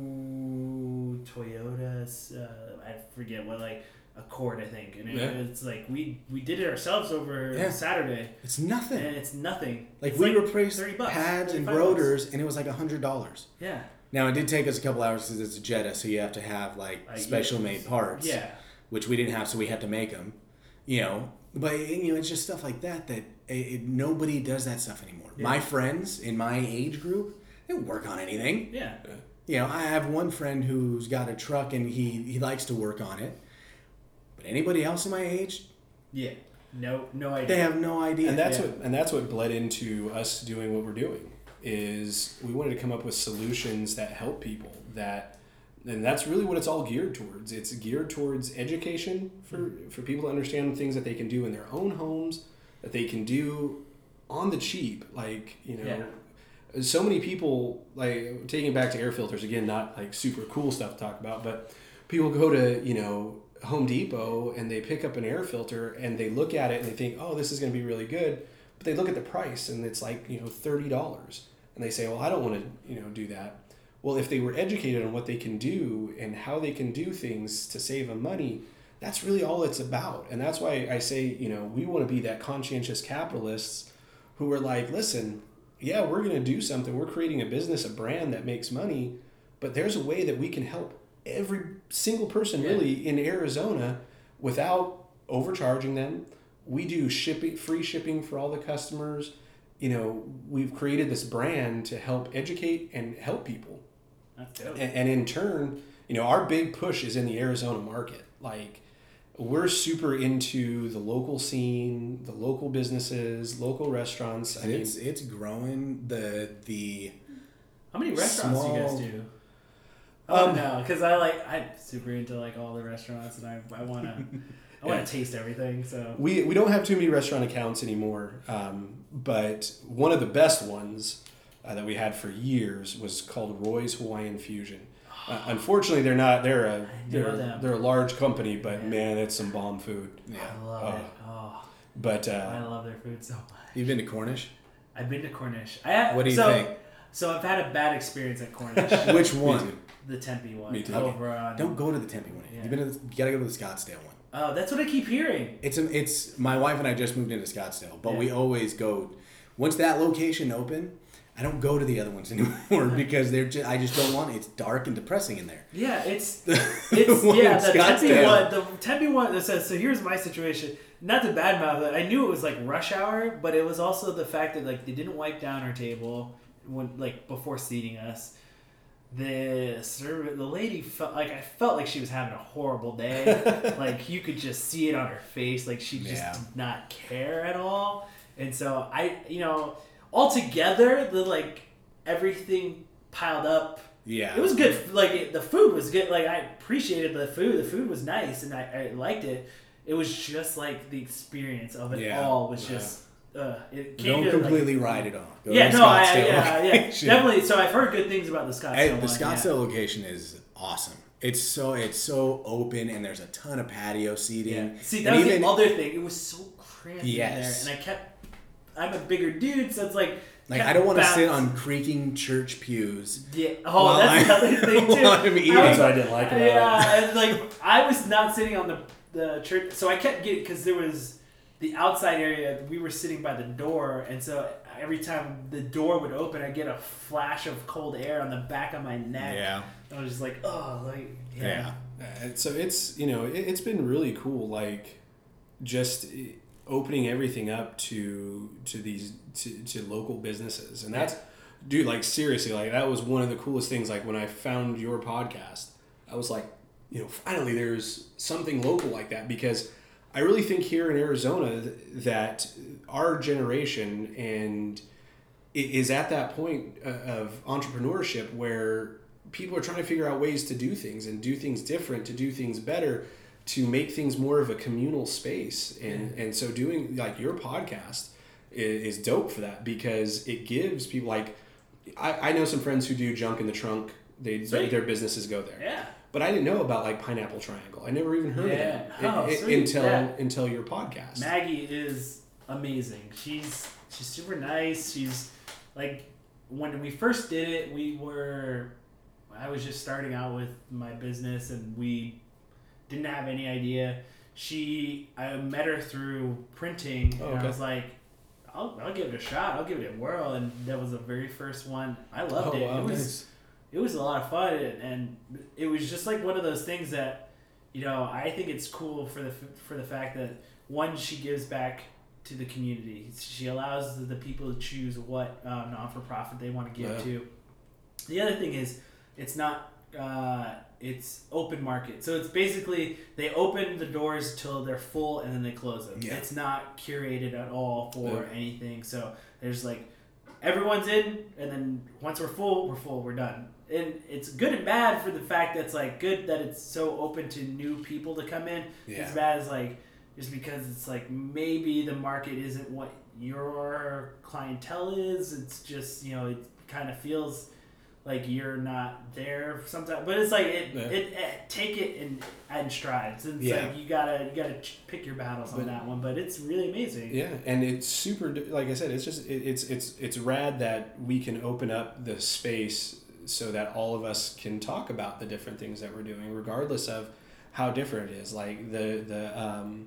02 Toyota. Uh, I forget what like Accord, I think. And it, Yeah. it's like we we did it ourselves over Yeah. Saturday, It's nothing. and it's nothing. like It's we replaced 30 bucks, pads and 35 bucks. rotors, and it was like a hundred dollars. Yeah. Now it did take us a couple hours because it's a Jetta, so you have to have like Uh, special yeah. made parts. Yeah. which we didn't have, so we had to make them. You know, but you know, it's just stuff like that that it, it, nobody does that stuff anymore. My friends in my age group, they don't work on anything. Yeah. You know, I have one friend who's got a truck and he he likes to work on it. But anybody else in my age, Yeah. No, no idea. they have no idea. and that's Yeah. what and that's what bled into us doing what we're doing is we wanted to come up with solutions that help people that and that's really what it's all geared towards it's geared towards education for for people to understand things that they can do in their own homes that they can do on the cheap like you know so many people like taking it back to air filters again not like super cool stuff to talk about but people go to you know home depot and they pick up an air filter and they look at it and they think oh this is going to be really good but they look at the price and it's like you know $30 and they say well i don't want to you know do that. Well if they were educated on what they can do and how they can do things to save them money that's really all it's about. And that's why i say you know we want to be that conscientious capitalists who are like listen yeah we're going to do something. We're creating a business a brand that makes money but there's a way that we can help every single person really in arizona without overcharging them. We do shipping free shipping for all the customers. You know we've created this brand to help educate and help people. That's dope. and, and in turn you know our big push is in the arizona market. Like we're super into the local scene the local businesses local restaurants. I mean it's it's growing. The the How many restaurants do you guys do? I want Um, to know because I like I'm super into like all the restaurants and I I want to I want to taste everything. So we, we don't have too many restaurant accounts anymore um, but one of the best ones uh, that we had for years was called roy's hawaiian fusion uh, unfortunately they're not they're a they're, them. they're a large company but Yeah. man it's some bomb food yeah. I love Oh. it. Oh, but I uh, love their food so much. You've been to Cornish? I've been to Cornish. I have, What do you so, think? So I've had a bad experience at Cornish. Which one? The Tempe one. Me too. Over on. Don't go to the Tempe one. Yeah. You've been to the, you gotta go to the Scottsdale one. Oh, that's what I keep hearing. It's a, it's my wife and I just moved into Scottsdale, but Yeah. we always go. Once that location open, I don't go to the other ones anymore because they're just I just don't want it. It's dark and depressing in there. Yeah, it's The it's yeah the Tempe one. The Tempe one that says so. Here's my situation. Not to badmouth it. I knew it was like rush hour, but it was also the fact that like they didn't wipe down our table when like before seating us. The the lady felt like I felt like she was having a horrible day. like you could just see it on her face. Like she just Yeah. did not care at all. And so I, you know, altogether the like everything piled up Yeah, it was good. Like it, the food was good. Like I appreciated the food. The food was nice, and I, I liked it. It was just like the experience of it Yeah. all was just. Uh, it came Don't to, like- completely ride it off. Go yeah, no, I, yeah, yeah, definitely. So I've heard good things about the Scottsdale Hey, the one. Scottsdale location is awesome. It's so it's so open and there's a ton of patio seating. yeah. See, And that was even- the other thing. It was so cramped Yes. in there, and I kept. I'm a bigger dude, so it's like. Like I don't want to sit on creaking church pews. Yeah. Oh, that's the I- other thing too. while I'm eating. I was- what I didn't like it. yeah, and like I was not sitting on the the church, so I kept getting because there was the outside area. We were sitting by the door, and so every time the door would open, I get a flash of cold air on the back of my neck. Yeah, I was just like, oh, like yeah. Uh, so it's you know it, it's been really cool like just uh, opening everything up to to these to, to local businesses and that's dude like seriously like that was one of the coolest things like when i found your podcast i was like you know finally there's something local like that because i really think here in arizona that our generation and is at that point uh, of entrepreneurship where people are trying to figure out ways to do things and do things different to do things better to make things more of a communal space and and so doing like your podcast is, is dope for that because it gives people like I, I know some friends who do junk in the trunk they Sweet. their businesses go there yeah. But I didn't know about like Pineapple Triangle. I never even heard Yeah. of it, Oh, it- it- until Yeah. until your podcast. Maggie is amazing. She's she's super nice. She's like when we first did it, we were I was just starting out with my business and we didn't have any idea. She I met her through printing Oh, and okay. I was like I'll, I'll give it a shot. I'll give it a whirl, and that was the very first one. I loved Oh, it. wow, it was nice. It was a lot of fun and, and it was just like one of those things that you know i think it's cool for the for the fact that one she gives back to the community she allows the, people to choose what uh, non-for-profit they want to give Yeah. to the other thing is it's not uh, it's open market. So it's basically they open the doors till they're full and then they close them. Yeah. It's not curated at all for Yeah. anything. So there's like everyone's in, and then once we're full, we're full, we're done. And it's good and bad for the fact that it's like good that it's so open to new people to come in. Yeah. It's bad as like just because it's like maybe the market isn't what your clientele is. It's just you know it kind of feels like you're not there sometimes. But it's like it, Yeah. it, it take it and in strides. And it's Yeah. like you gotta you gotta pick your battles on that one. But it's really amazing. Yeah, and it's super. Like I said, it's just it, it's it's it's rad that we can open up the space so that all of us can talk about the different things that we're doing, regardless of how different it is. Like the the um,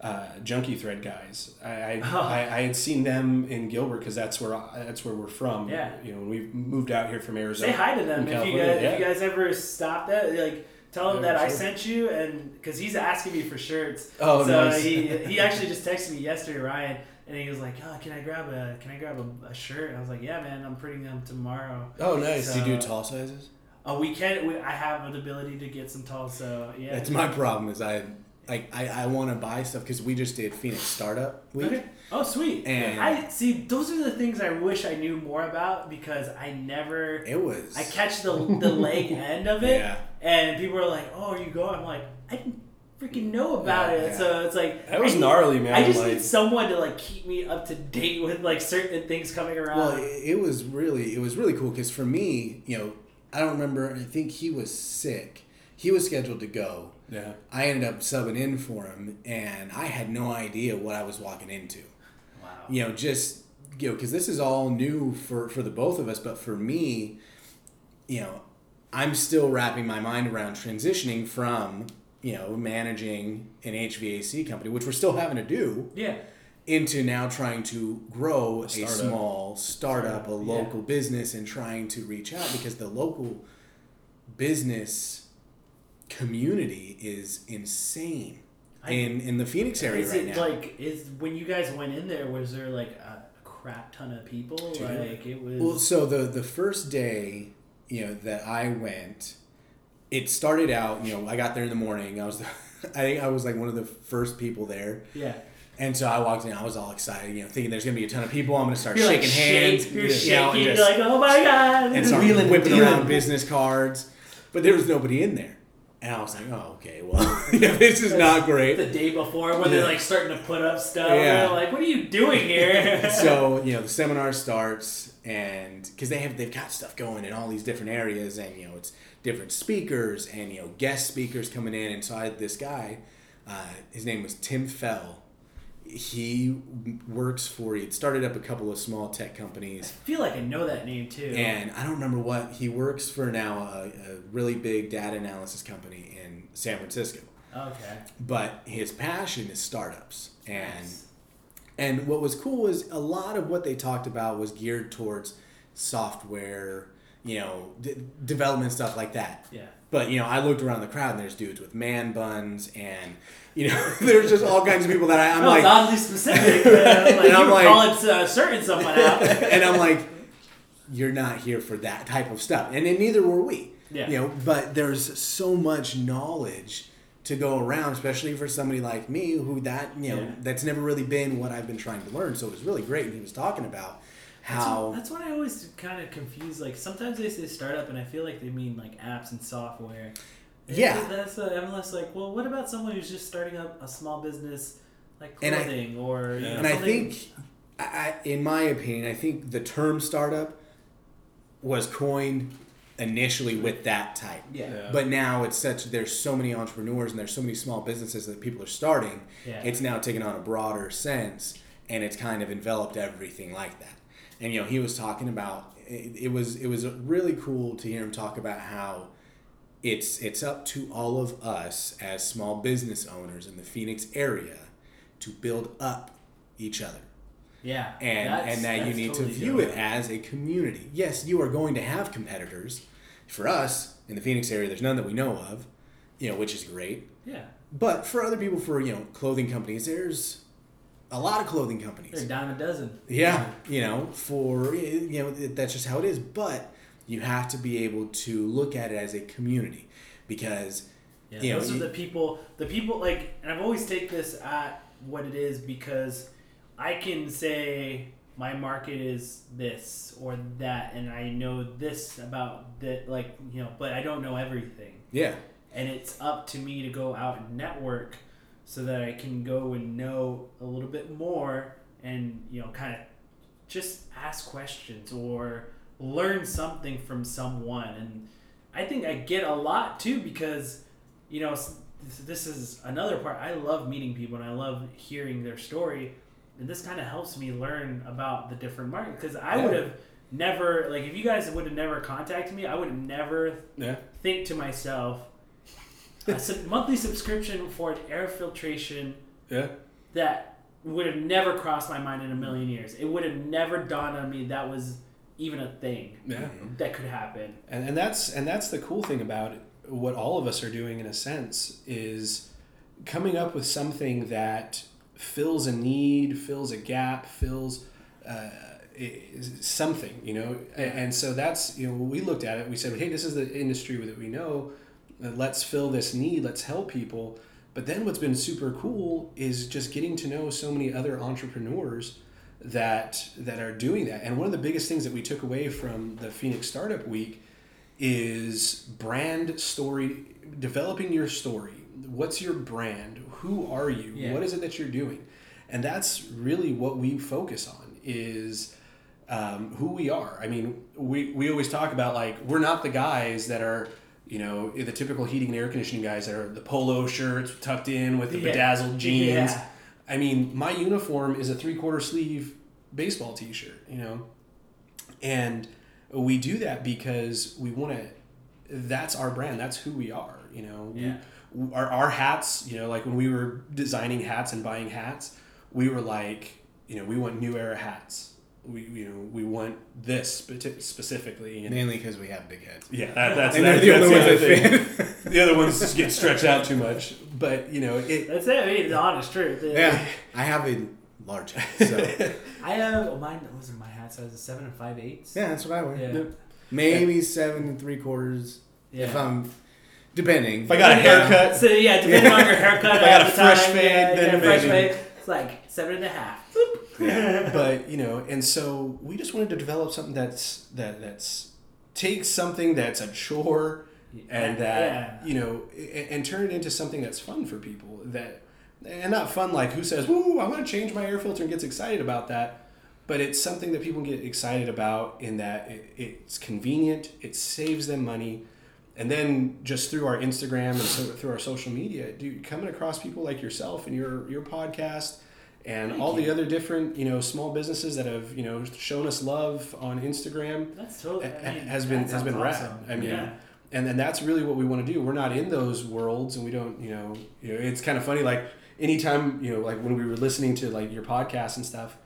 uh, junkie thread guys, I I, Oh. I I had seen them in Gilbert because that's where that's where we're from. Yeah. you know, we moved out here from Arizona. Say hi to them if you guys yeah. if you guys ever stop that like. Tell him that I sent you, and because he's asking me for shirts. Oh, so nice. he he actually just texted me yesterday, Ryan, and he was like, "Oh, can I grab a can I grab a, a shirt?" And I was like, "Yeah, man, I'm printing them tomorrow." oh, nice. So- Do you do tall sizes? Oh, we can. We, I have the ability to get some tall, so yeah. That's my problem. Is I like I, I want to buy stuff because we just did Phoenix Startup Week. Okay. Oh, sweet. And- I see. Those are the things I wish I knew more about because I never. It was. I catch the the leg end of it, Yeah. and people are like, "Oh, you go." I'm like, I didn't freaking know about Yeah, it. yeah. So it's like That was I need- gnarly, man. I just like, need someone to like keep me up to date with like certain things coming around. Well, it, it was really it was really cool because for me, you know, I don't remember. I think he was sick. He was scheduled to go. yeah. I ended up subbing in for him, and I had no idea what I was walking into. wow. You know, just you know, because this is all new for for the both of us. But for me, you know, I'm still wrapping my mind around transitioning from you know managing an HVAC company, which we're still having to do, Yeah. into now trying to grow a, startup. small startup, a Yeah. local business, and trying to reach out because the local business community is insane I- in in the Phoenix area Is right it now. like is when you guys went in there? Was there like a crap ton of people? Dude. Like it was. Well, so the the first day, you know, that I went, it started out. You know, I got there in the morning. I was, I think I was like one of the first people there, yeah. and so I walked in. I was all excited, you know, thinking there's gonna be a ton of people. I'm gonna start You're like shaking hands, shake, you're you know, shaking. and You're just- like, oh my god! and start Wheeling and whipping dealing. around business cards. But there was nobody in there, and I was like, oh, okay, well, yeah, this is not great. the day before when Yeah. they're like starting to put up stuff. Yeah. Yeah. Like, what are you doing here? so you know the seminar starts and because they have they've got stuff going in all these different areas and you know it's different speakers and you know guest speakers coming in and so I had this guy uh, his name was Tim Fell he works for he had started up a couple of small tech companies. I feel like I know that name too. and I don't remember what he works for now a, a really big data analysis company in San Francisco okay. but his passion is startups and Nice. and what was cool was a lot of what they talked about was geared towards software, you know, d- development stuff like that. Yeah. But you know, I looked around the crowd and there's dudes with man buns and you know, there's just all kinds of people that I, I'm no, like, it's oddly specific. like, And I'm you were like- uh, certain someone out. and I'm like, you're not here for that type of stuff, and then neither were we. Yeah. You know, but there's so much knowledge to go around, especially for somebody like me who that you know Yeah. that's never really been what I've been trying to learn. So it was really great, and he was talking about how That's what I always kind of confuse. Like sometimes they say startup, and I feel like they mean like apps and software. And Yeah. that's uh, I'm less like, well, what about someone who's just starting up a small business, like And I- clothing or you know, and I think, I, I- in my opinion, I think the term startup was coined initially with that type. yeah, Yeah. But now it's such there's so many entrepreneurs and there's so many small businesses that people are starting. Yeah. It's now taken on a broader sense and it's kind of enveloped everything like that. And you know, he was talking about it, it was it was really cool to hear him talk about how it's it's up to all of us as small business owners in the Phoenix area to build up each other yeah, and and that you need totally to view dope. it as a community. Yes, you are going to have competitors. For us in the Phoenix area, there's none that we know of, you know, which is great. Yeah, But for other people, for you know, clothing companies, there's a lot of clothing they're a companies. dime a dozen. Yeah, you know, for you know, that's just how it is. But You have to be able to look at it as a community because Yeah, you know, those are the people. The people like, and I've always take this at what it is because I can say my market is this or that, and I know this about that, like you know, but I don't know everything, yeah, and it's up to me to go out and network so that I can go and know a little bit more, and you know, kind of just ask questions or learn something from someone. And i think i get a lot too because you know this is another part. I love meeting people and i love hearing their story. And this kind of helps me learn about the different markets because i would have never like if you guys would have never contacted me i would have never Yeah. think to myself a sub- monthly subscription for an air filtration Yeah. that would have never crossed my mind in a million years. It would have never dawned on me that was even a thing Yeah. that could happen. And, and that's and that's the cool thing about what all of us are doing in a sense is coming up with something that fills a need, fills a gap, fills uh, something, you know. And, and so that's you know we looked at it, we said, hey, this is the industry that we know. Let's fill this need. Let's help people. But then what's been super cool is just getting to know so many other entrepreneurs that that are doing that. And one of the biggest things that we took away from the Phoenix Startup Week is brand story, developing your story. What's your brand? Who are you? Yeah. What is it that you're doing? And that's really what we focus on is um, who we are. I mean, we, we always talk about like we're not the guys that are you know the typical heating and air conditioning guys that are the polo shirts tucked in with the Yeah. bedazzled jeans. Yeah. I mean, my uniform is a three quarter sleeve baseball t shirt, you know? And we do that because we want to, that's our brand. That's who we are, you know? We- Yeah. our, our hats, you know, like when we were designing hats and buying hats, we were like, you know, we want new era hats. We, you know, we want this speci- specifically. And Mainly because we have big heads. yeah, that, that's, And that, they're the only that's ones the that other thing. the other ones just get stretched out too much. But, you know, it, That's it. I mean, the honest truth. Yeah, I have a large head, so I have oh, mine. What was it? My hat size is seven and five eighths. yeah, that's what I wear. Yeah. Maybe seven and three quarters Yeah. if I'm depending. if I got a haircut, So yeah, depending on your haircut. If I got a fresh time, fade, yeah, then yeah, fresh maybe. fade. It's like seven and a half. But you know and so we just wanted to develop something that's that that's takes something that's a chore and that Yeah. you know and, and turn it into something that's fun for people that and not fun like who says woo i want to change my air filter and gets excited about that. But it's something that people get excited about in that it, it's convenient it saves them money. And then just through our instagram and so, through our social media dude coming across people like yourself and your your podcast and Thank all the other different you know small businesses that have you know shown us love on instagram That's totally. ha- I mean, has been that has been sounds rad. awesome. I mean, yeah. and and that's really what we want to do. We're not in those worlds, and we don't, you know, you know, it's kind of funny. Like anytime, you know, like when we were listening to like your podcast and stuff,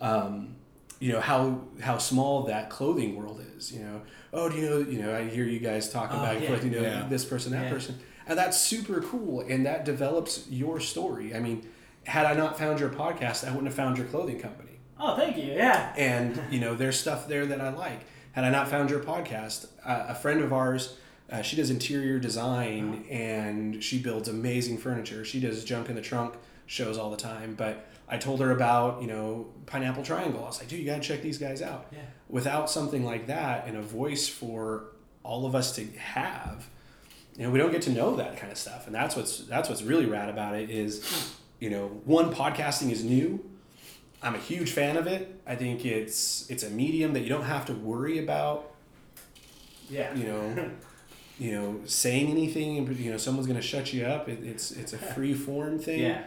um, you know how how small that clothing world is. You know, oh, do you know? You know, I hear you guys talking Oh, about yeah. you know Yeah. this person, that Yeah. person, and that's super cool, and that develops your story. I mean, had I not found your podcast, I wouldn't have found your clothing company Oh, thank you. Yeah. and you know there's stuff there that I like. Had I not found your podcast, uh, a friend of ours, uh, she does interior design and she builds amazing furniture. She does junk in the trunk shows all the time. But I told her about you know Pineapple Triangle. I was like, dude, you gotta check these guys out. Yeah. Without something like that and a voice for all of us to have, you know, we don't get to know that kind of stuff. And that's what's that's what's really rad about it is, you know, one podcasting is new. I'm a huge fan of it. I think it's it's a medium that you don't have to worry about, Yeah. you know, you know, saying anything. You know, someone's gonna shut you up. It, it's it's a free form thing, Yeah.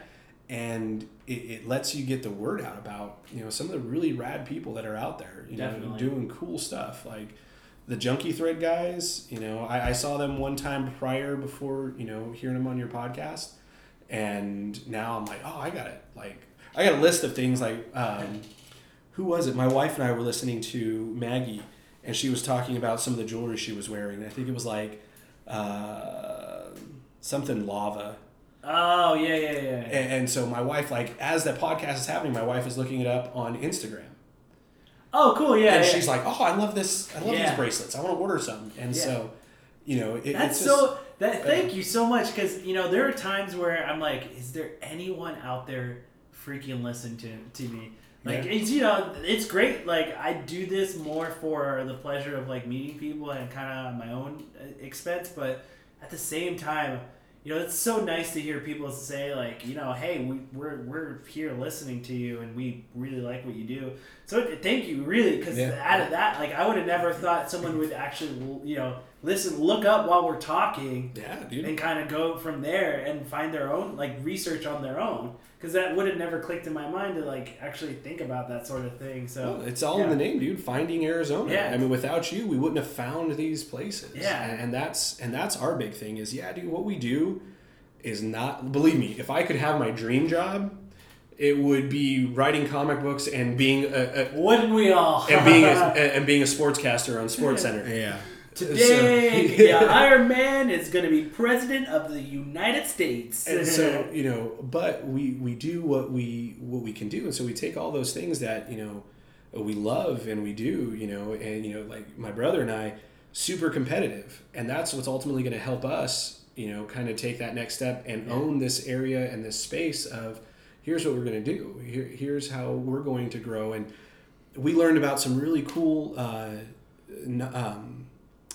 and it, it lets you get the word out about you know some of the really rad people that are out there. You know, Definitely. doing cool stuff like the Junkie Thread guys. You know, I, I saw them one time prior before you know hearing them on your podcast, and now I'm like, oh, I got it. Like I got a list of things like um, who was it? My wife and I were listening to Maggie, and she was talking about some of the jewelry she was wearing. I think it was like uh, something lava. Oh yeah yeah yeah. And, and so my wife, like, as that podcast is happening, my wife is looking it up on Instagram. Oh, cool. Yeah. and yeah. she's like, "Oh, I love this. I love Yeah. these bracelets. I want to order some." And Yeah. so, you know, it, That's it's just, so. That thank you so much because you know there are times where I'm like, is there anyone out there freaking listen to to me? Like Yeah. it's you know it's great. Like I do this more for the pleasure of like meeting people and kind of my own uh, expense, but at the same time, you know it's so nice to hear people say like you know hey we we're we're here listening to you and we really like what you do. So thank you really because Yeah. out of that like I would have never thought someone would actually you know listen look up while we're talking yeah, dude. and kind of go from there and find their own like research on their own because that would have never clicked in my mind to like actually think about that sort of thing so Well, it's all in the name, dude. Finding Arizona. Yeah. I mean, without you, we wouldn't have found these places. Yeah. And, and that's and that's our big thing. Is yeah, dude. What we do is not. Believe me, if I could have my dream job, it would be writing comic books and being a, a wouldn't we all and being a, and being a sportscaster on Sports Center. Yeah. Today So- yeah, iron man is going to be president of the united states. And so you know but we we do what we what we can do. And so we take all those things that you know we love and we do you know and you know like my brother and i super competitive. And that's what's ultimately going to help us you know kind of take that next step and own this area and this space of here's what we're going to do. Here, here's how we're going to grow. And we learned about some really cool uh, um,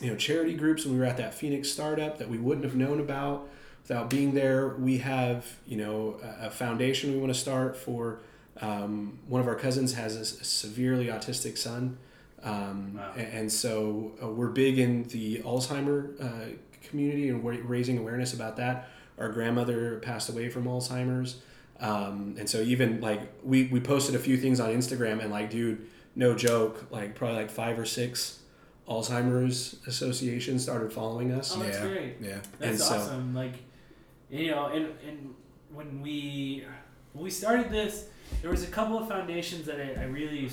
you know charity groups when we were at that phoenix startup that we wouldn't have known about without being there we have you know a, foundation we want to start for um, one of our cousins has a severely autistic son um, Wow. and, so uh, we're big in the alzheimer uh, community and raising awareness about that our grandmother passed away from alzheimer's um, and so even like we, we posted a few things on instagram and like dude no joke like probably like five or six alzheimer's Association started following us Oh, that's yeah. great. Yeah. That's And so- awesome. Like, you know, and and when we when we started this, there was a couple of foundations that I, I really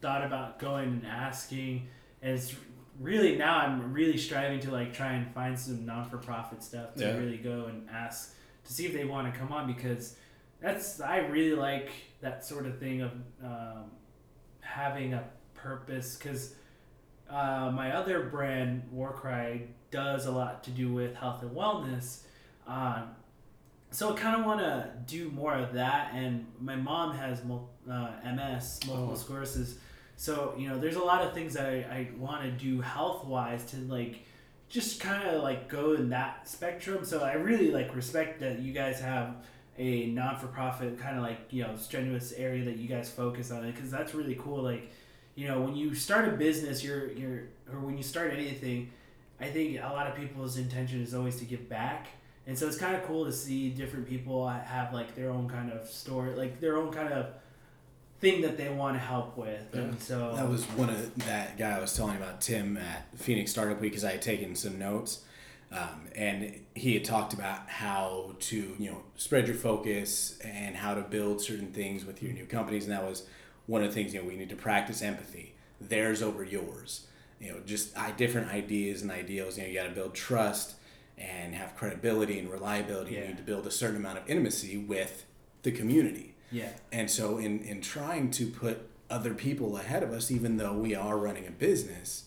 thought about going and asking, and it's really now I'm really striving to like try and find some non for profit stuff to Yeah. really go and ask to see if they want to come on because that's I really like that sort of thing of um, having a purpose because uh, my other brand Warcry does a lot to do with health and wellness. Um, so I kind of want to do more of that and my mom has mul- uh, MS multiple Oh. sclerosis. So you know there's a lot of things that I, I want to do health wise to like just kind of like go in that spectrum. So I really like respect that you guys have a non-for-profit kind of like you know strenuous area that you guys focus on it because that's really cool like you know when you start a business you're you're or when you start anything i think a lot of people's intention is always to give back. And so it's kind of cool to see different people have like their own kind of story like their own kind of thing that they want to help with. And so That was one of that guy I was telling about, Tim at Phoenix Startup Week, because I had taken some notes, um, and he had talked about how to you know spread your focus and how to build certain things with your new companies, and that was one of the things you know we need to practice empathy, theirs over yours, you know, just I, different ideas and ideals. You know, you got to build trust and have credibility and reliability. Yeah. You need to build a certain amount of intimacy with the community. yeah And so, in, in trying to put other people ahead of us, even though we are running a business,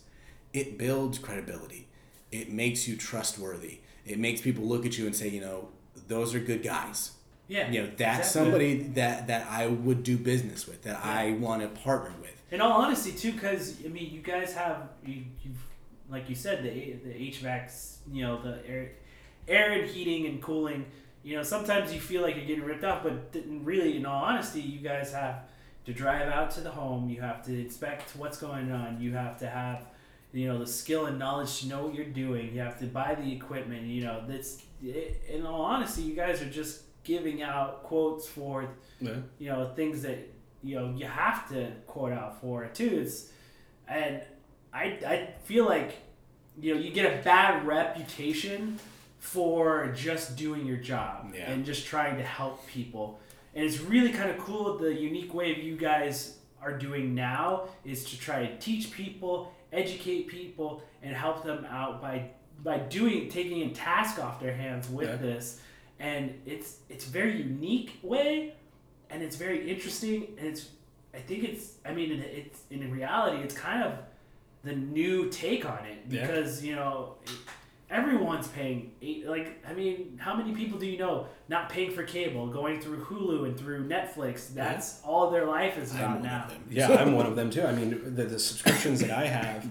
it builds credibility. It makes you trustworthy. It makes people look at you and say, you know, those are good guys. Yeah You know, that's exactly. somebody that, that I would do business with, that I want to partner with. In all honesty, too, because I mean, you guys have you, you've like you said the the HVACs, you know, the air, air and heating and cooling. You know, sometimes you feel like you're getting ripped off, but really, in all honesty, you guys have to drive out to the home. You have to inspect what's going on. You have to have, you know, the skill and knowledge to know what you're doing. You have to buy the equipment. You know, that's in all honesty, you guys are just giving out quotes for Yeah. you know things that you know you have to quote out for it too it's and i i feel like you know you get a bad reputation for just doing your job Yeah. and just trying to help people and it's really kind of cool the unique way you guys are doing now is to try to teach people educate people and help them out by by doing taking a task off their hands with Yeah. this and it's it's a very unique way and it's very interesting and it's I think it's. I mean, in- it's in reality, it's kind of the new take on it Yeah. because you know. Everyone's paying eight, like I mean, how many people do you know not paying for cable, going through Hulu and through Netflix? That's all their life is about now. Yeah, I'm one of them too. I mean, the, the subscriptions that I have,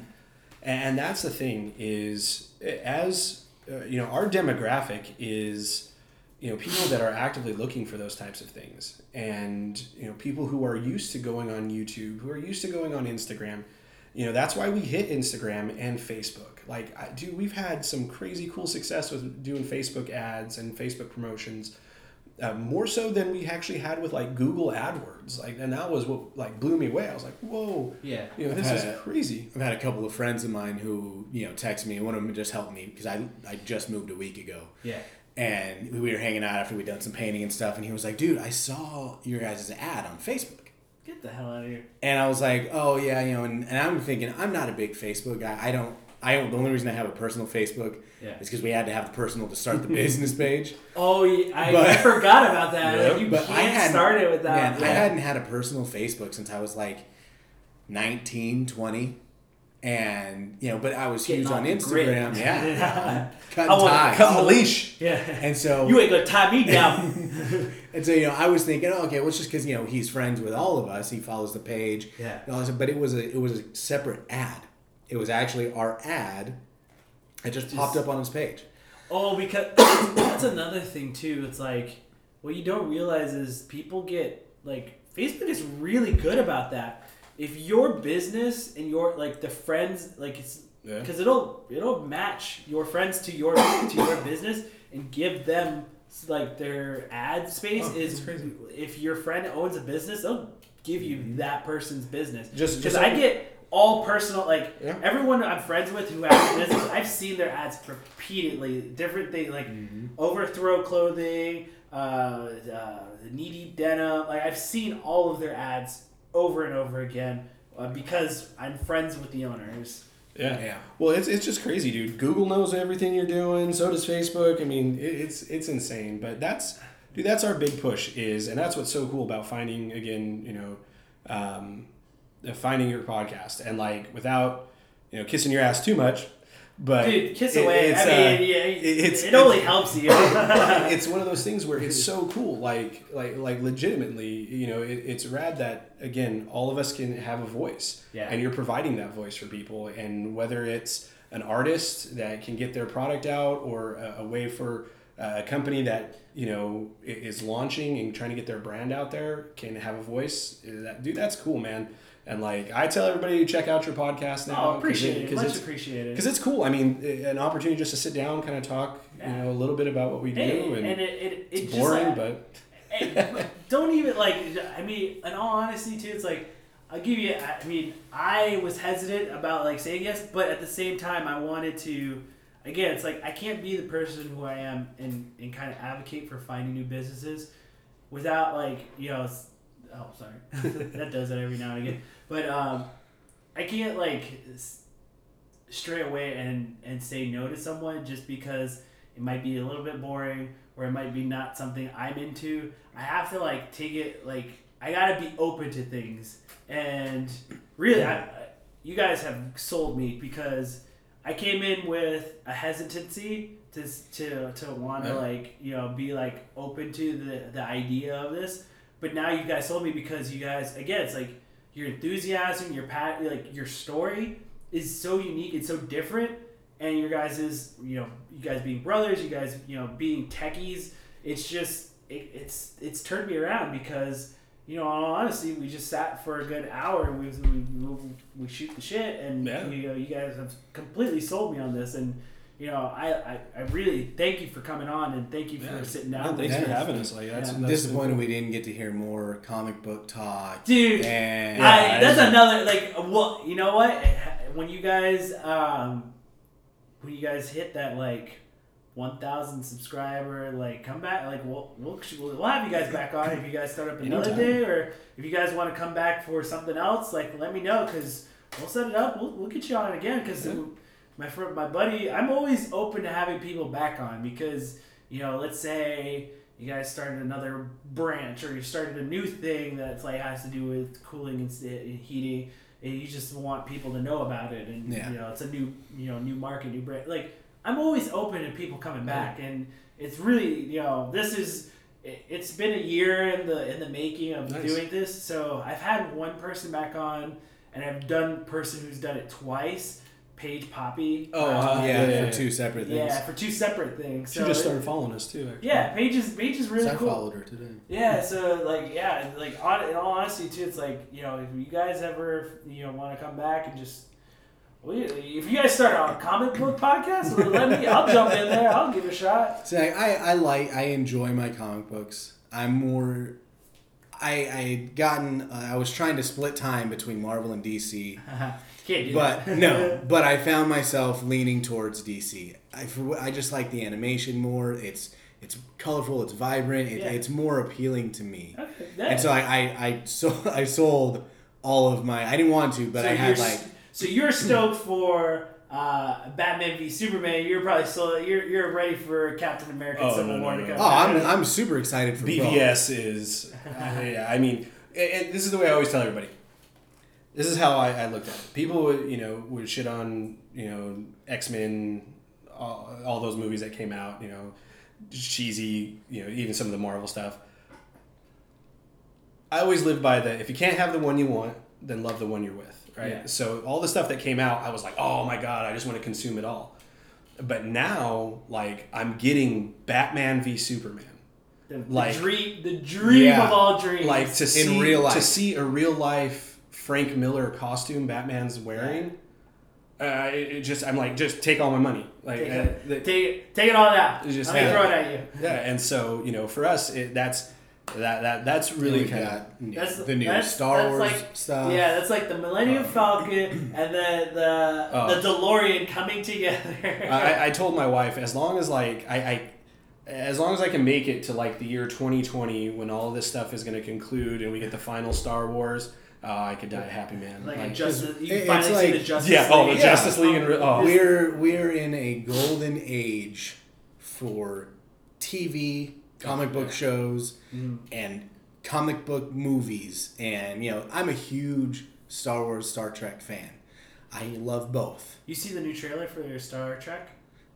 and that's the thing is, as uh, you know, our demographic is, you know, people that are actively looking for those types of things, and you know, people who are used to going on YouTube, who are used to going on Instagram. You know, that's why we hit Instagram and Facebook. Like, I, dude, we've had some crazy cool success with doing Facebook ads and Facebook promotions uh, more so than we actually had with like Google AdWords. Like, and that was what like blew me away. I was like, whoa, Yeah. you know, I've this is a- crazy. I've had a couple of friends of mine who, you know, text me. And one of them just helped me because I, I just moved a week ago. Yeah. And we were hanging out after we'd done some painting and stuff. And he was like, dude, I saw your guys' ad on Facebook. Get the hell out of here. And I was like, oh, yeah, you know, and, and I'm thinking, I'm not a big Facebook guy. I don't, I don't, the only reason I have a personal Facebook Yeah. is because we had to have the personal to start the business page. Oh, yeah, I, But- I forgot about that. Yeah. You But can't I hadn't start it without. Man, I hadn't had a personal Facebook since I was like 19, 20. And, you know, but I was Getting huge off on the grid. Instagram. Yeah. Cutting I wanna ties. Cut the leash. Yeah. And so, You ain't gonna tie me down. and so, you know, I was thinking, oh, okay, well, it's just because, you know, he's friends with all of us. He follows the page. Yeah. and all But it was a, it was a separate ad. It was actually our ad. It just, Just- popped up on his page. oh, because that's another thing too. It's like what you don't realize is people get like Facebook is really good about that. If your business and your like the friends like it's Yeah. because it'll it'll match your friends to your to your business and give them like their ad space Oh, is crazy. if your friend owns a business they'll give you that person's business Just- because I get all personal like Yeah. everyone I'm friends with who has a business I've seen their ads repeatedly different things like overthrow clothing uh, uh, knee deep denim like I've seen all of their ads over and over again uh, because I'm friends with the owners Yeah. Yeah. Well, it's, it's just crazy, dude. Google knows everything you're doing. So does Facebook. I mean, it, it's it's insane. But that's dude. That's our big push is, and that's what's so cool about finding again. You know, um, uh, finding your podcast and like without you know kissing your ass too much. But Dude, kiss it- away. it's, I mean, uh, yeah, it only helps you. it's one of those things where it's so cool like like like legitimately you know it, it's rad that again all of us can have a voice Yeah. and you're providing that voice for people and whether it's an artist that can get their product out or a, a way for uh, a company that you know is launching and trying to get their brand out there can have a voice uh, that, dude that's cool man and like i tell everybody to check out your podcast now oh, appreciate it. Much it's- appreciated. because it's cool. I mean, an opportunity just to sit down, kind of talk, Yeah. you know, a little bit about what we do, Hey, and, and it, it, it it's just boring, like- but don't even like. I mean, in all honesty, too, it's like I'll give you. I mean, I was hesitant about like saying yes, but at the same time, I wanted to. Again, it's like I can't be the person who I am and and kind of advocate for finding new businesses without like you know. Oh, sorry, that does it every now and again. But um, I can't like stray away and and say no to someone just because it might be a little bit boring or it might be not something I'm into. I have to like take it like I gotta be open to things. And really, I- you guys have sold me because I came in with a hesitancy to to to want to Yeah. like you know be like open to the the idea of this. But now you guys sold me because you guys again it's like your enthusiasm, your pat, like your story is so unique it's so different and your guys is you know you guys being brothers you guys you know being techies it's just it, it's it's turned me around because you know honestly, we just sat for a good hour and we we, we, we shoot the shit and Yeah. you know you guys have completely sold me on this and you know I, I, I really thank you for coming on and thank you for Yeah. sitting no, down thanks with for us. having us. Like that's, Yeah. I'm that's disappointed we didn't get to hear more comic book talk. dude And I, that's I- another like well you know what when you guys um when you guys hit that like 1000 subscriber like come back like we'll, we'll we'll have you guys back on if you guys start up another Anytime. day or if you guys want to come back for something else like let me know because we'll set it up we'll, we'll get you on again because Yeah. My friend my buddy i'm always open to having people back on because you know let's say you guys started another branch or you started a new thing that's like has to do with cooling and heating and you just want people to know about it and Yeah. you know it's a new you know new market new brand like i'm always open to people coming back and it's really you know this is it- it's been a year in the in the making of Nice. doing this so i've had one person back on and i've done person who's done it twice paige poppy Oh, Uh, uh, yeah, yeah, for two separate things. yeah for two separate things She so just it- started following us too. Actually. yeah paige is paige is really So I cool followed her today. yeah, so like yeah, like on, in all honesty too, it's like you know if you guys ever you know want to come back and just well, if you guys start a comic book podcast, let me. I'll jump in there. I'll give it a shot. So I, I, I like I enjoy my comic books. I'm more I I had gotten uh, I was trying to split time between Marvel and DC, Can't do but no, but I found myself leaning towards DC. I I just like the animation more. It's it's colorful, it's vibrant, it, Yeah. it's more appealing to me. Okay, And so I I I, so, I sold all of my I didn't want to, but So I had like so you're stoked for uh, Batman v Superman. You're probably still you're you're ready for Captain America: Oh, Civil no, War no, to come. oh I'm. I'm super excited for both. BVS is, uh, yeah, I mean, and and this is the way I always tell everybody. This is how I, I looked at it. People would, you know, would shit on, you know, X Men, all, all those movies that came out, you know, cheesy, you know, even some of the Marvel stuff. I always live by the if you can't have the one you want, then love the one you're with, right? Yeah. So all the stuff that came out, I was like, oh my god, I just want to consume it all. But now, like, I'm getting Batman v Superman the, the like- dream, the dream Yeah. of all dreams. like to see real life. to see a real life Frank Miller costume Batman's wearing. Uh, it, it just I'm like just take all my money like take, uh, it, the- take, take it all out. Just- throw it at you. yeah and so you know for us it, that's that that that's really we kind of got you That's- the new that's- Star that's Wars like- stuff. Yeah, that's like the Millennium Falcon and the the Oh. the DeLorean coming together. I, I told my wife as long as like I, I as long as I can make it to like the year 2020 when all this stuff is going to conclude and we get the final Star Wars uh, I could die a happy man like, Like, Justice, you it's can finally see like- the Justice yeah oh the League. Justice League and oh We're we're in a golden age for TV, comic book shows, Mm. and comic book movies. And you know, I'm a huge Star Wars, Star Trek fan. I love both. You see the new trailer for Star Trek?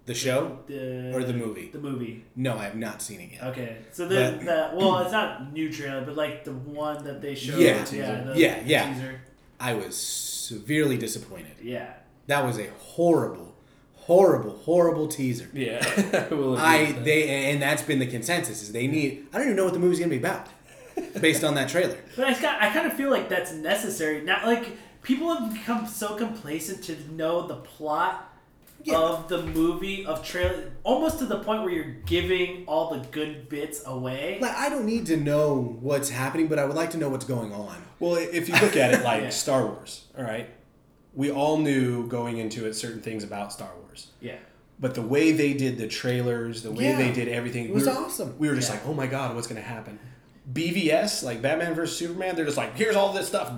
The show The or the movie? The movie. No, I have not seen it yet. Okay, so the, But- the well, it's not new trailer, but like the one that they showed. Yeah. yeah, the, Yeah, the yeah. Teaser. I was severely disappointed. Yeah. That was a horrible, horrible, horrible teaser. yeah I will I that. they and that's been the consensus is they need. I don't even know what the movie's gonna be about, based on that trailer. But I, got, I kind of feel like that's necessary. Not like people have become so complacent to know the plot Yeah. of the movie of trailer, almost to the point where you're giving all the good bits away. Like I don't need to know what's happening, but I would like to know what's going on. Well, if you look at it like Yeah. Star Wars, all right, we all knew going into it certain things about Star Wars. Yeah. But the way they did the trailers, the way Yeah. they did everything, It was we were, awesome. We were just Yeah. like, oh my god, what's going to happen? BVS, like Batman versus Superman, they're just like, here's all this stuff,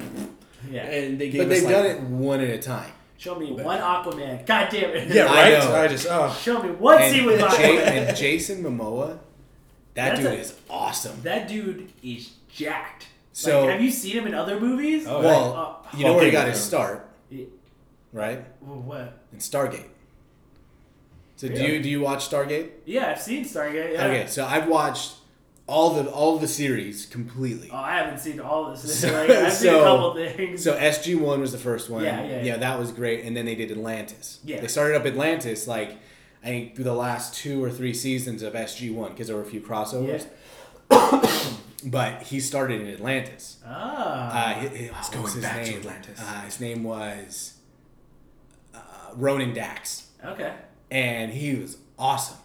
Yeah. and they gave But us they've like, done it one at a time. Show me one Aquaman. God damn it. Yeah, I right. know. I just oh. Show me one And, scene with and, Ja- Aquaman. and Jason Momoa, that That's dude a- is awesome. That dude is jacked. So- like, have you seen him in other movies? Oh, well, Uh, you know where he got his start, Yeah. right? Well, what? In Stargate. So do you do you watch Stargate? Yeah, I've seen Stargate. Yeah. Okay, so I've watched all the all the series completely. Oh, I haven't seen all this. So- like, I've seen a couple things. So SG One was the first one. Yeah, yeah, yeah. that was great. And then they did Atlantis. Yeah. They started up Atlantis like I think through the last two or three seasons of SG One because there were a few crossovers. But he started in Atlantis. ah. Uh, hi- hi- what going was his back to name? Atlantis. Uh, his name was uh, Ronon Dex, okay. and he was awesome.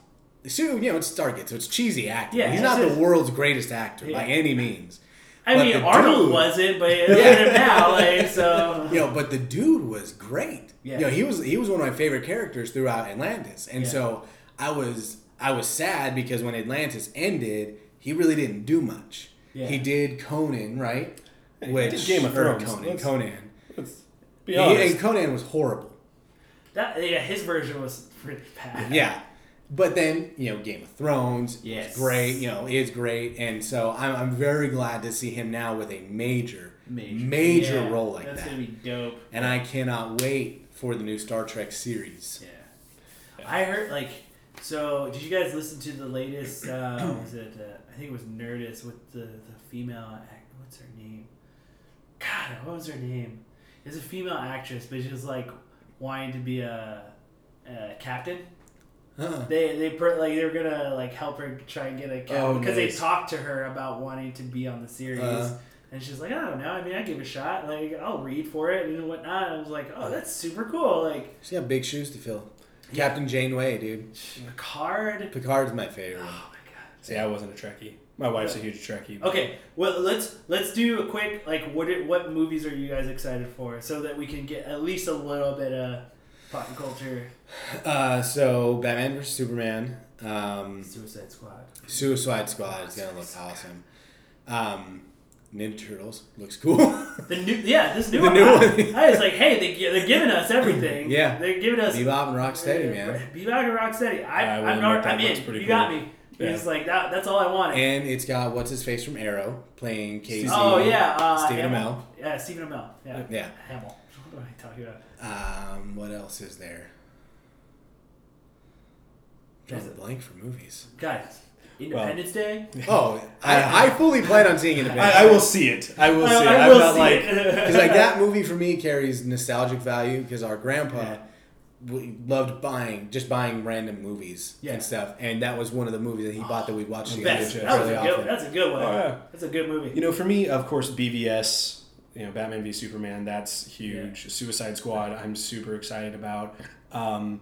So you know it's Stargate, so it's cheesy acting. Yeah, he's not the world's greatest actor Yeah. by any means. I But mean, Arnold dude- wasn't, but look at now. Like, so. You know, but the dude was great. Yeah. You know, he was he was one of my favorite characters throughout Atlantis, and Yeah. so I was I was sad because when Atlantis ended, he really didn't do much. Yeah. He did Conan, right? He Which did Game of Thrones. Conan, Let's- Conan. Let's be He- honest. and Conan was horrible. That, yeah, his version was pretty bad. Yeah. But then you know, Game of Thrones, Yes. is great. You know, is great, and so I'm, I'm very glad to see him now with a major, major, Yeah, role like that's that. That's gonna be dope. And I cannot wait for the new Star Trek series. Yeah. I heard like so. Did you guys listen to the latest? Uh, what was it? Uh, I think it was Nerdist with the the female. Act, what's her name? God, what was her name? It's a female actress, but she was like wanting to be a, a captain. Huh. They they per, like they were gonna like help her try and get a captain Oh, because nice. they talked to her about wanting to be on the series. Uh. and she's like, I don't know. I mean, I give it a shot. Like, I'll read for it and whatnot. I was like, oh, that's super cool. Like, She's got big shoes to fill. Captain Janeway, dude. Picard. Picard's my favorite. Oh one. my god. See, I wasn't a Trekkie. My wife's a huge Trekkie. but- Okay, well let's let's do a quick like what it, what movies are you guys excited for so that we can get at least a little bit of pop culture. Uh, so Batman vs Superman, um, Suicide Squad. Suicide Squad is gonna look awesome. Um, Ninja Turtles looks cool. The new yeah this new The one. new I, one. I was like hey they gi- they're giving us everything. Yeah. they're giving us Bebop and Rocksteady, man. Bebop and Rocksteady. I, I will I'm admit not, that I'm looks in. pretty You cool. got me. Yeah. It's like that. That's all I wanted. And it's got what's his face from Arrow playing Casey. oh yeah, uh, Stephen Amell. Yeah, Stephen Amell. Yeah, Yeah. Hamill. What am I talking about? Um, what else is there? Drawing a blank for movies. Guys, Independence Day. Oh, I, I fully plan on seeing Independence. I, I will see it. I will see it. I I'm will not see like. it. Because like that movie for me carries nostalgic value because our grandpa Yeah. We loved buying just buying random movies Yeah. and stuff, and that was one of the movies that he bought that we watched together Best. That was fairly a good. often. That's a good one. Oh, yeah. That's a good movie. You know, for me, of course, BVS, you know, Batman v Superman, that's huge. Suicide Squad, I'm super excited about. Um,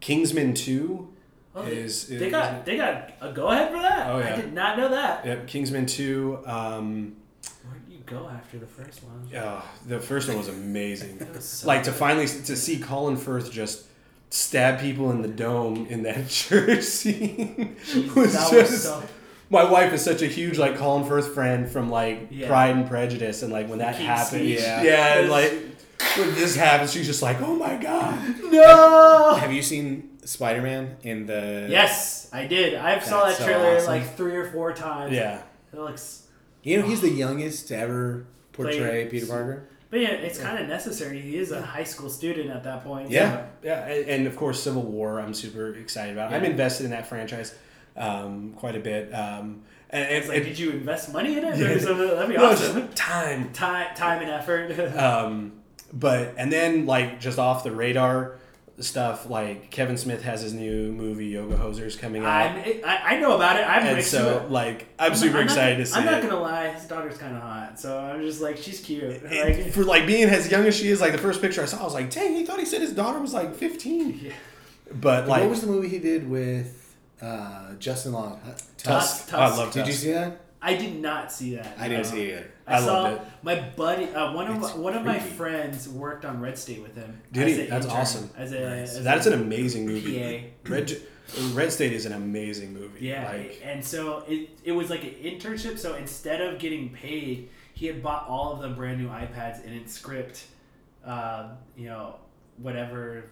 Kingsman 2 Oh, they- is, is. they got they got a go ahead for that. Oh, I did not know that. Yep, Kingsman 2. Um, Where did you go after the first one? uh, the first one was amazing. Was so like, to finally to see Colin Firth just stab people in the dome in that church scene Jesus, was that just. was so. my wife is such a huge like Colin Firth friend from like Yeah. Pride and Prejudice, and like when that King's happened, Speech. yeah, Yeah. and like when this happens, she's just like, oh my god, No. Have you seen Spider Man in the? Yes, I did. I saw that so trailer awesome. like three or four times. yeah, It looks. You know he's the youngest to ever portray Play- Peter Parker. But yeah, it's kind of necessary. He is a high school student at that point. Yeah. yeah, and, and of course Civil War, I'm super excited about. I'm invested in that franchise um, quite a bit, um, and, and It's like, and- did you invest money in it? Yeah. Or something? That'd be no, awesome. time. time, time and effort. Um, but and then like just off the radar stuff, like Kevin Smith has his new movie Yoga Hosers coming out. I'm, I, I know about it. I'm and so, it. like, I'm, I'm super not- excited I'm to see I'm not it. gonna lie, his daughter's kind of hot, so I'm just like, she's cute. And Like, for like being as young as she is, like the first picture I saw, I was like, "Dang, he thought he said his daughter was like 15." Yeah. But like, what was the movie he did with uh, Justin Long? Huh? Tusk? Tusk. Oh, I love Tusk. Did you see that? I did not see that. I didn't no. see it either. I, I saw it. my buddy. Uh, one of my, It's one of my friends worked on Red State with him. Did he? That's intern, awesome. As a, Nice. as That's a an amazing movie. PA. Red Red State is an amazing movie. Yeah, Like, and so it, it was like an internship. So instead of getting paid, he had bought all of them brand new iPads and in script, uh, you know, whatever,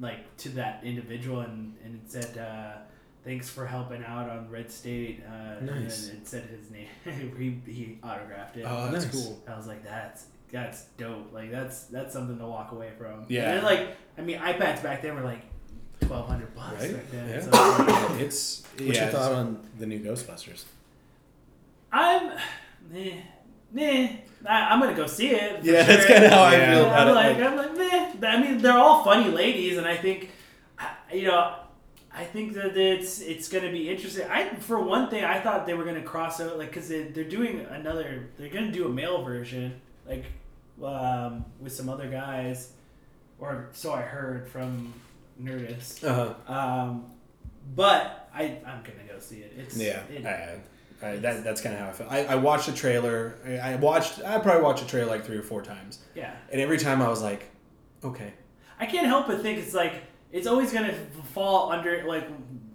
like to that individual, and, and it said, uh, "Thanks for helping out on Red State." Uh, Nice. And it said his name. he, he autographed it. oh, that's Nice. cool. I was like, "That's that's dope. Like that's that's something to walk away from." Yeah. And then, like I mean, iPads back then were like twelve hundred bucks Right? back then. Yeah. So it's like, It's What's yeah, your thought on the new Ghostbusters? I'm, meh, meh. I, I'm gonna go see it. for Yeah, that's kinda how I feel about I'm it. like, like- I'm like, meh. I mean, they're all funny ladies, and I think, you know, I think that it's it's gonna be interesting. I, for one thing, I thought they were gonna cross out, like, cause they, they're doing another. They're gonna do a male version, like, um, with some other guys, or so I heard from Nerdist. uh-huh. Um, but I I'm gonna go see it. It's Yeah. it- I, I, that, that's kind of how I feel. I, I watched the trailer. I, I watched. I probably watched the trailer like three or four times, yeah. and every time I was like, okay, I can't help but think it's like it's always gonna fall under like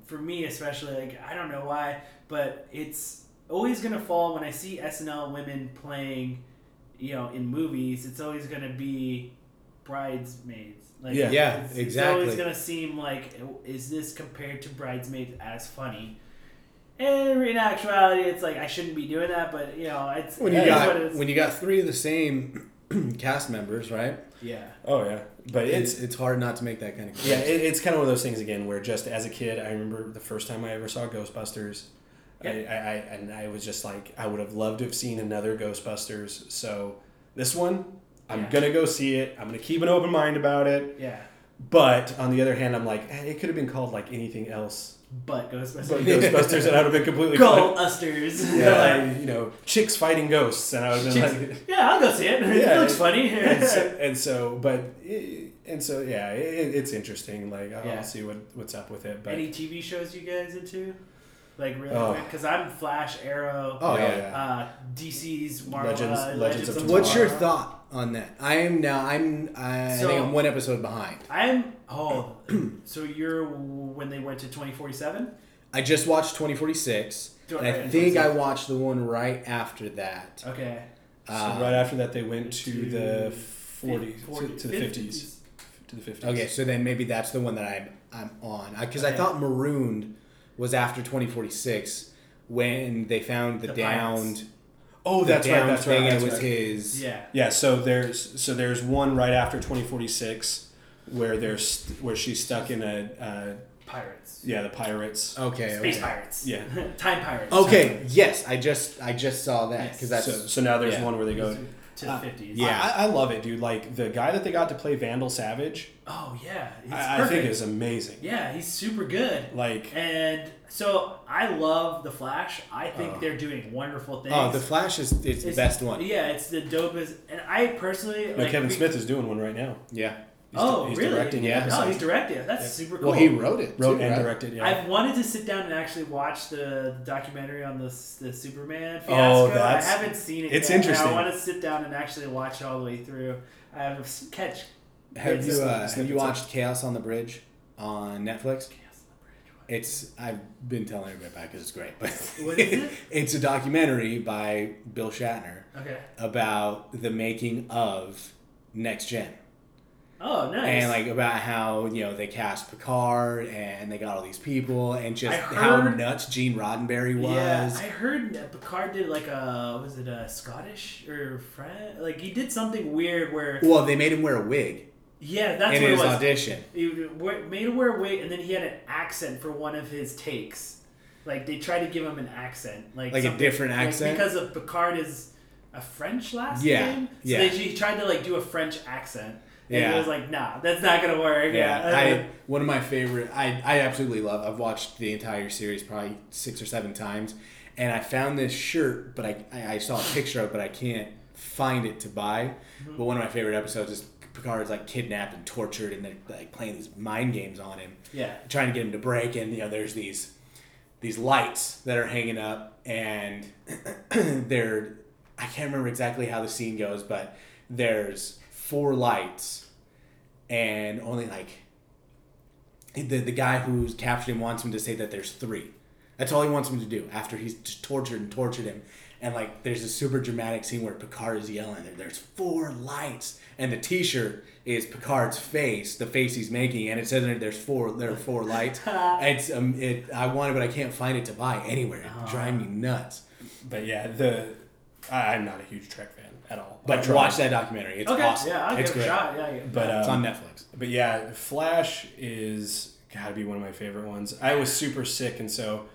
for me especially like I don't know why, but it's always gonna fall when I see SNL women playing, you know, in movies. It's always gonna be bridesmaids. Like, Yeah. Yeah, it's, It's always gonna seem like, oh, is this compared to bridesmaids as funny? And in actuality, it's like I shouldn't be doing that, but you know, it's when you got it is. when you got three of the same cast members, right? yeah. Oh yeah, but It's it's it's hard not to make that kind of yeah, it, it's kind of one of those things again where just as a kid, I remember the first time I ever saw Ghostbusters. I, I, I and I was just like I would have loved to have seen another Ghostbusters. So this one, I'm Yeah. gonna go see it. I'm gonna keep an open mind about it. Yeah. But on the other hand, I'm like, eh, it could have been called like anything else But Ghostbusters. but Ghostbusters, and I would have been completely. Ghostbusters. Yeah, like, you know, chicks fighting ghosts, and I would have been Chicks- like, yeah, I'll go see it. Yeah. it looks funny. and so, and so but eh, and so yeah, it, it's interesting. Like I'll Yeah. see what what's up with it. But Any TV shows you guys into? Like really Oh. quick, because I'm Flash, Arrow, Oh, Yeah, yeah. yeah. uh, DC's Marvel, Legends- uh, Legends of Legends What's your thought on that? I am now. I'm. I, So- I think I'm one episode behind. I'm oh, so you're when they went to 2047. I just watched 2046, and I think I watched the one right after that. Okay. so Uh, right after that, they went to, to the 40s, to, to the 50s. To the 50s. Okay, so then maybe that's the one that I'm I'm on because I Okay. thought Marooned was after 2046 when they found the, The downed pirates. Oh, the that's right. That's thing right. and That's it was right. his. Yeah. Yeah. So there's so there's one right after 2046 where there's where she's stuck in a uh, Pirates. yeah the pirates. Okay. Space okay. pirates. Yeah. Time pirates. Okay. Yes, I just I just saw that Yes. because that's so so now there's yeah. one where they go. To the Uh, 50s. Yeah. I, I love it, dude. Like the guy that they got to play Vandal Savage, Oh yeah. He's I, I think is amazing. yeah, he's super good. Like And so I love the Flash. I think Oh. they're doing wonderful things. oh the Flash is it's, the best one. Yeah, it's the dopest. And I personally no, like Kevin we- Smith is doing one right now. Yeah. He's, Oh, he's really? directing Yeah. Oh, he's directing. That's Yeah. super cool. Well, he wrote it. wrote too, and right? directed. Yeah. I've wanted to sit down and actually watch the documentary on the the Superman Oh, that's- I haven't seen it. it's yet, interesting. I want to sit down and actually watch it all the way through. I have a catch. Have you uh, have you of- watched Chaos on the Bridge on Netflix? Chaos on the Bridge. What? It's I've been telling everybody about because it's great. But What is it? it's a documentary by Bill Shatner Okay. about the making of Next Gen. Oh, nice. and like about how you know they cast Picard and they got all these people and just I how nuts Gene Roddenberry was. Yeah, I heard Picard did like a was it a Scottish or French? Like he did something weird where well, they made him wear a wig yeah, that's in what it was. audition. He made him wear a wig, and then he had an accent for one of his takes. Like they tried to give him an accent, like Like a different like, accent? because of Picard is a French last Yeah, name. So yeah. they, he tried to like do a French accent, and Yeah. he was like, "Nah, that's not gonna work." Yeah, Yeah, I one of my favorite. I I absolutely love. I've watched the entire series probably six or seven times, and I found this shirt, but I I, I saw a picture of, it, but I can't find it to buy. Mm-hmm. But one of my favorite episodes is Picard is like kidnapped and tortured, and they're like playing these mind games on him. yeah. trying to get him to break and you know there's these these lights that are hanging up and they're I can't remember exactly how the scene goes but there's four lights and only like the the guy who's captured him wants him to say that there's three. That's all he wants him to do after he's tortured and tortured him. And like there's a super dramatic scene where Picard is yelling there's four lights. And the t-shirt is Picard's face the face he's making and it says there's four there are four lights. It's um it I want it but I can't find it to buy anywhere. It drives me nuts. But yeah, the I, I'm not a huge Trek fan at all. But watch that documentary it's okay, awesome yeah, I'll it's give it great a shot. Yeah, yeah. But it's um, on Netflix But yeah, Flash is gotta be one of my favorite ones. I was super sick, and so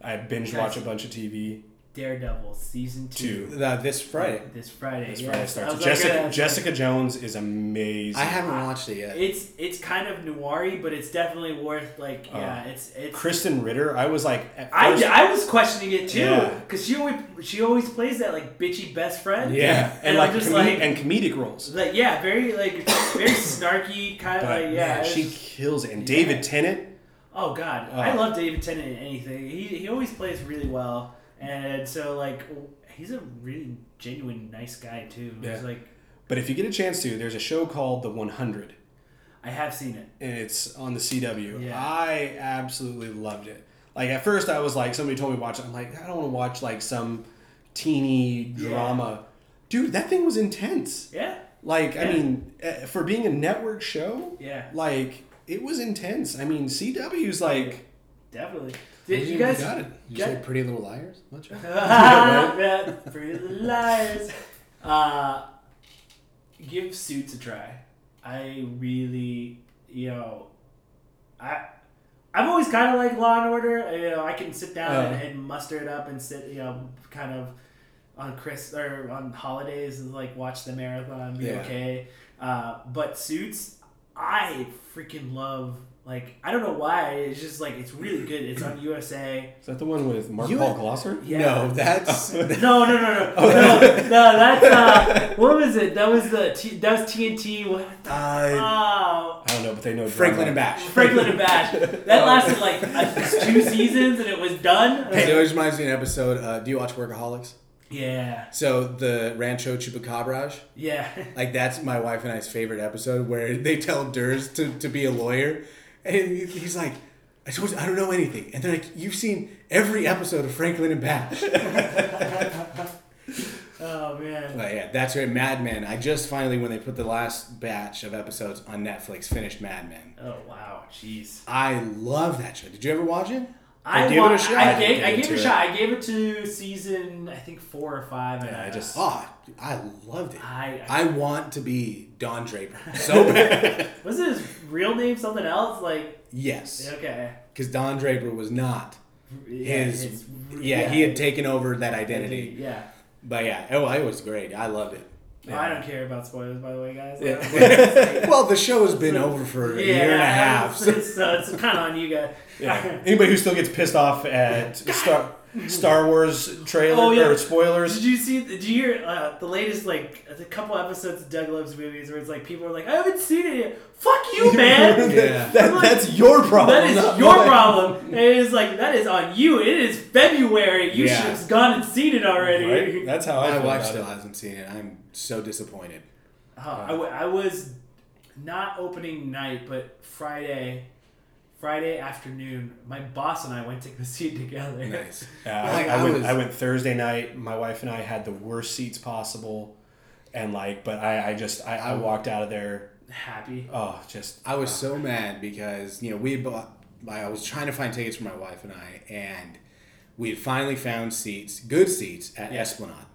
I binge watch a bunch of TV. Daredevil season two. Two. the, this Friday This Friday. This yes. Friday I starts. was like, Jessica uh, Jessica Jones is amazing. I haven't watched it yet It's it's kind of noiry, but it's definitely worth like Oh. yeah. It's it's. Krysten Ritter. I was like, at I, first, I was questioning it too Yeah. because she always she always plays that like bitchy best friend. yeah, and, And like just come- like- and comedic roles. Like yeah, very like very snarky kind of like yeah. man, she it's- kills it. And Yeah. David Tennant. oh god, Oh. I love David Tennant in anything. He he always plays really well, and so like he's a really genuine nice guy too. Yeah. He's like But if you get a chance to, there's a show called The 100. I have seen it. and it's on the CW. Yeah. I absolutely loved it. Like at first, I was like, somebody told me to watch it. I'm like, I don't want to watch like some teeny Yeah. drama. Dude, that thing was intense. Yeah. Like, I mean, uh, for being a network show, Yeah, like it was intense. I mean, CW's like definitely. Did you guys? got it. You say Get- Pretty Little Liars? Your Yeah, Pretty Little Liars. Uh, give Suits a try. I really, you know, I. I've always kind of liked Law and Order. You know, I can sit down Uh. and, and muster it up and sit, you know, kind of on Chris or on holidays and like watch the marathon, be Yeah. okay. Uh, but Suits, I freaking love. Like I don't know why. It's just like it's really good. It's on USA. Is that the one with Mark You- Paul Gosselaar? Yeah. No, that's No, no, no, no, no, no. That's uh, what was it? That was the T, that was TNT. What? The, uh, oh, I don't know, but they know Franklin and. Bash. Franklin and Bash. That lasted like uh, two seasons and it was done. It always reminds me of an episode. Uh, do you watch Workaholics? Yeah, So the Rancho Chupacabras, yeah. like that's my wife and I's favorite episode where they tell Ders to, to be a lawyer, and he's like, I I don't know anything, and they're like, you've seen every episode of Franklin and Bash. Oh man. But yeah, that's right. Mad Men. I just finally, when they put the last batch of episodes on Netflix, finished Mad Men. Oh wow. Jeez. I love that show. Did you ever watch it? I, give it a shot. I gave, I it gave it to a it. shot. I gave it to season I think four or five. And Yeah, I uh, just- Oh, I loved it. I, I I want to be Don Draper so bad. was his real name something else like yes, okay. because Don Draper was not Yeah, his. it's- Yeah, he had taken over that identity. Yeah. But yeah, oh, it was great. I loved it. Oh, I don't care about spoilers, by the way, guys. Yeah. well, the show has been over for a Yeah, year and a half. It's, So. it's, uh, it's kind of on you guys. Yeah. Anybody who still gets pissed off at Star Star Wars trailer Oh, yeah. or spoilers, Did you see? Did you hear uh, the latest like a couple episodes of Doug Loves movies where it's like people are like, I haven't seen it yet. Fuck you, man. Yeah. that, that's your problem. That is your mine. problem. It is like that is on you. It is February. You Yeah. should have gone and seen it already. Right? That's how I My feel wife about still it. hasn't seen it. I'm so disappointed. Oh, I, w- I was not opening night, but Friday, Friday afternoon, my boss and I went to go see it together. Nice. Yeah, Like, I, I I went. was- I went Thursday night. My wife and I had the worst seats possible, and like, but I, I just, I, I walked out of there. Happy. Oh, just I was so mad because you know we bought. I was trying to find tickets for my wife and I, and we had finally found seats, good seats at Yeah. Esplanade.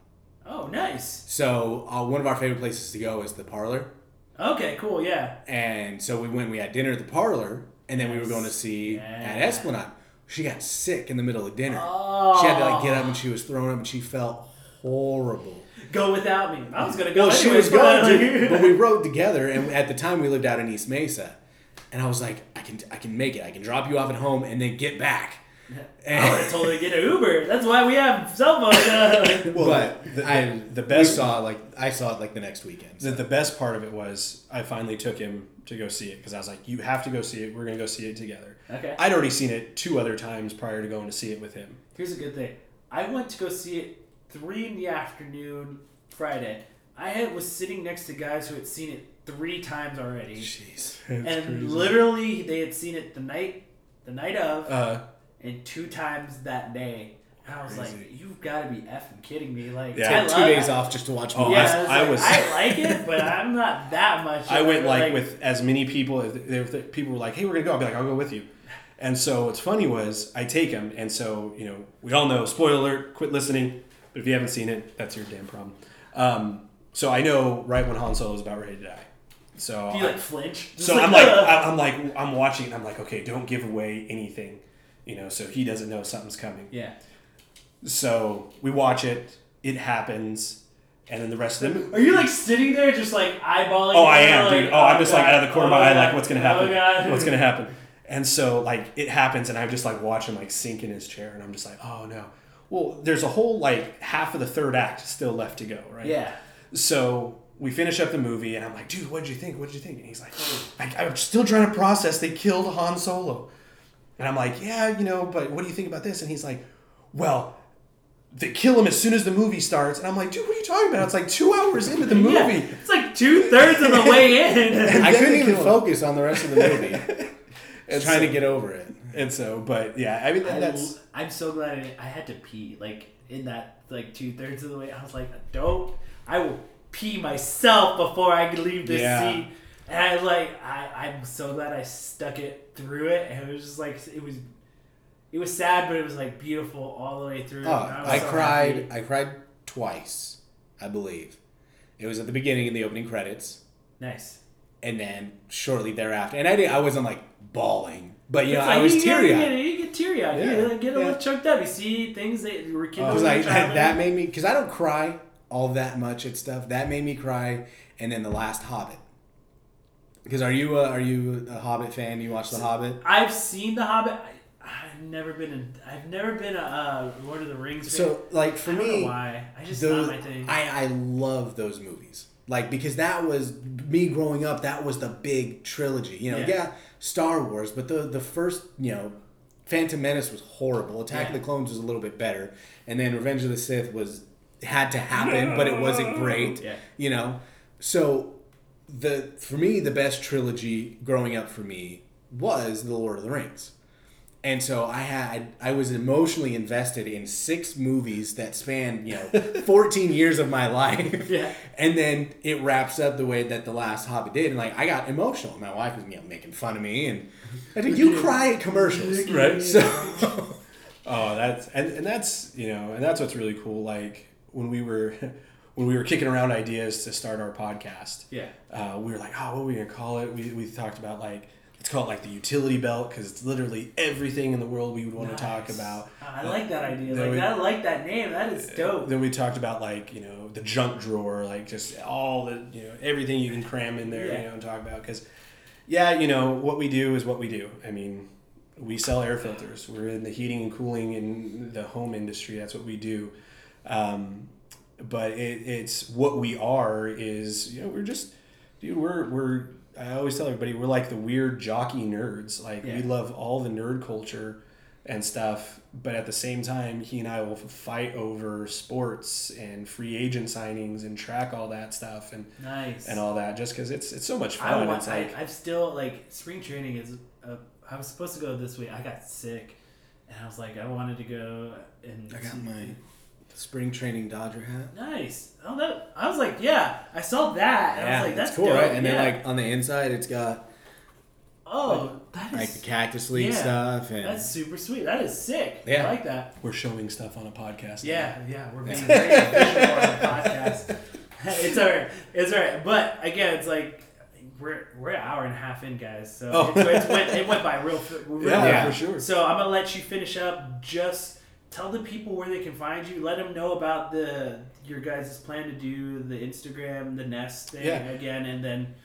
Oh, nice. So uh, one of our favorite places to go is the Parlor, Okay, cool. Yeah. and so we went. We had dinner at the Parlor, and then we were going to see Yeah. at Esplanade. She got sick in the middle of dinner. Oh. She had to like get up, and oh. she was throwing up, and she felt horrible. Go without me. I was gonna go. Well, she was going but, to, like- but we rode together, and at the time we lived out in East Mesa, and I was like, I can, I can make it. I can drop you off at home and then get back. I would And, have told her to get an Uber. That's why we have cell phones. Well, but the- I, the we best- saw like I saw it like the next weekend. the, the best part of it was I finally took him to go see it because I was like, you have to go see it. We're gonna go see it together. okay. I'd already seen it two other times prior to going to see it with him. Here's a good thing. I went to go see it three in the afternoon Friday. I had, was sitting next to guys who had seen it three times already, Jeez. and literally they had seen it the night, the night of, Uh, and two times that day. And I was like, "You've got to be effing kidding me!" Like, Yeah. I Took two love- days off just to watch Oh, movies. Yeah, I- I, I was was- like, I like it, but I'm not that much. I went like, like with as many people. If there- if people were like, "Hey, we're gonna go," I'd be like, "I'll go with you." And so what's funny was I take him, and so you know we all know. Spoiler alert! Quit listening. But if you haven't seen it, that's your damn problem. Um, so I know right when Han Solo is about ready to die. So Do you I- like flinch? Just so I'm like, I- I'm like, I'm watching, and I'm like, okay, don't give away anything, you know, so he doesn't know something's coming. yeah. So we watch it, it happens, and then the rest of them. Are you like sitting there just like eyeballing? Oh, I am, Like, dude. Oh, I'm just oh, like out of the corner of Oh, my eye, God. like, what's gonna oh, happen? Oh god. What's gonna happen? And so like it happens, and I'm just like watching, him like sink in his chair, and I'm just like, oh no. Well, there's a whole like half of the third act still left to go, right? Yeah. So we finish up the movie, and I'm like, dude, what did you think? What did you think? And he's like, I, I'm still trying to process. They killed Han Solo. And I'm like, yeah, you know, but what do you think about this? And he's like, well, they kill him as soon as the movie starts. And I'm like, dude, what are you talking about? It's like two hours into the movie. Yeah. It's like two thirds of the way in. I couldn't even focus on the rest of the movie. And trying so- to get over it. And so, but yeah, I mean, that's I, that's. am so glad I, I had to pee like in that like two thirds of the way. I was like, don't. I will pee myself before I could leave this Yeah. seat. And I like I I'm so glad I stuck it through it, and it was just like it was. It was sad, but it was like beautiful all the way through. Oh, was I so cried. happy. I cried twice, I believe. It was at the beginning in the opening credits, Nice. and then shortly thereafter. And I didn't. I wasn't like bawling, but you know, It's I was teary eyed. You get teary eyed. Yeah, You get a yeah. little choked up. You see things that rekindle. Oh, because your I that made me because I don't cry all that much at stuff. That made me cry, and then the last Hobbit. Because are you a, are you a Hobbit fan? You watch the Hobbit? I've seen The Hobbit. I've never been. A, I've never been a uh, Lord of the Rings. fan. So like for I don't me, know why. I just those, not my thing. I I love those movies. Like because that was me growing up. That was the big trilogy. You know, Yeah. yeah, Star Wars, but the the first you know, Phantom Menace was horrible. Attack of the Clones was a little bit better, and then Revenge of the Sith was had to happen, but it wasn't great. Yeah. You know, so the for me the best trilogy growing up for me was the Lord of the Rings. And so I had I was emotionally invested in six movies that spanned, you know, 14 years of my life. Yeah. And then it wraps up the way that the last Hobbit did and like I got emotional. My wife was you know, making fun of me and I think you cry at commercials. Right. So Oh, that's and, and that's you know, and that's what's really cool. Like when we were when we were kicking around ideas to start our podcast, yeah. uh, we were like, oh, what are we gonna call it? We, we talked about like let's call it like the utility belt because it's literally everything in the world we would want to talk about. I like that idea. Like we- I like that name. That is dope. Then we talked about like you know the junk drawer, like just all the you know everything you can cram in there, Yeah. you know, and talk about because yeah, you know what we do is what we do. I mean, we sell air filters. We're in the heating and cooling in the home industry. That's what we do. Um, but it, it's what we are is you know we're just dude we're we're I always tell everybody we're like the weird jockey nerds like we love all the nerd culture and stuff but at the same time he and I will fight over sports and free agent signings and track all that stuff and Nice. and all that just because it's it's so much I fun want. it's like I, I've still like spring training is. Uh, I was supposed to go this week. I got sick, and I was like, I wanted to go and. I got my spring training Dodger hat. Nice. Oh, that. I was like, yeah. I saw that, and I was like, that's it's cool, dope. right? And yeah. then like on the inside it's got oh, that like the. Cactus League yeah, stuff and That's super sweet. That is sick. Yeah. I like that. we're showing stuff on a podcast now. Yeah, yeah, we're being very official on the podcast. It's alright. It's alright. But again, it's like we're we're an hour and a half in, guys. So Oh. it's, it's went, it went by real, fi- real yeah, Yeah. for sure So I'm gonna let you finish up. Just tell the people where they can find you. Let them know about the your guys' plan to do the Instagram, the Nest thing Yeah. again, and then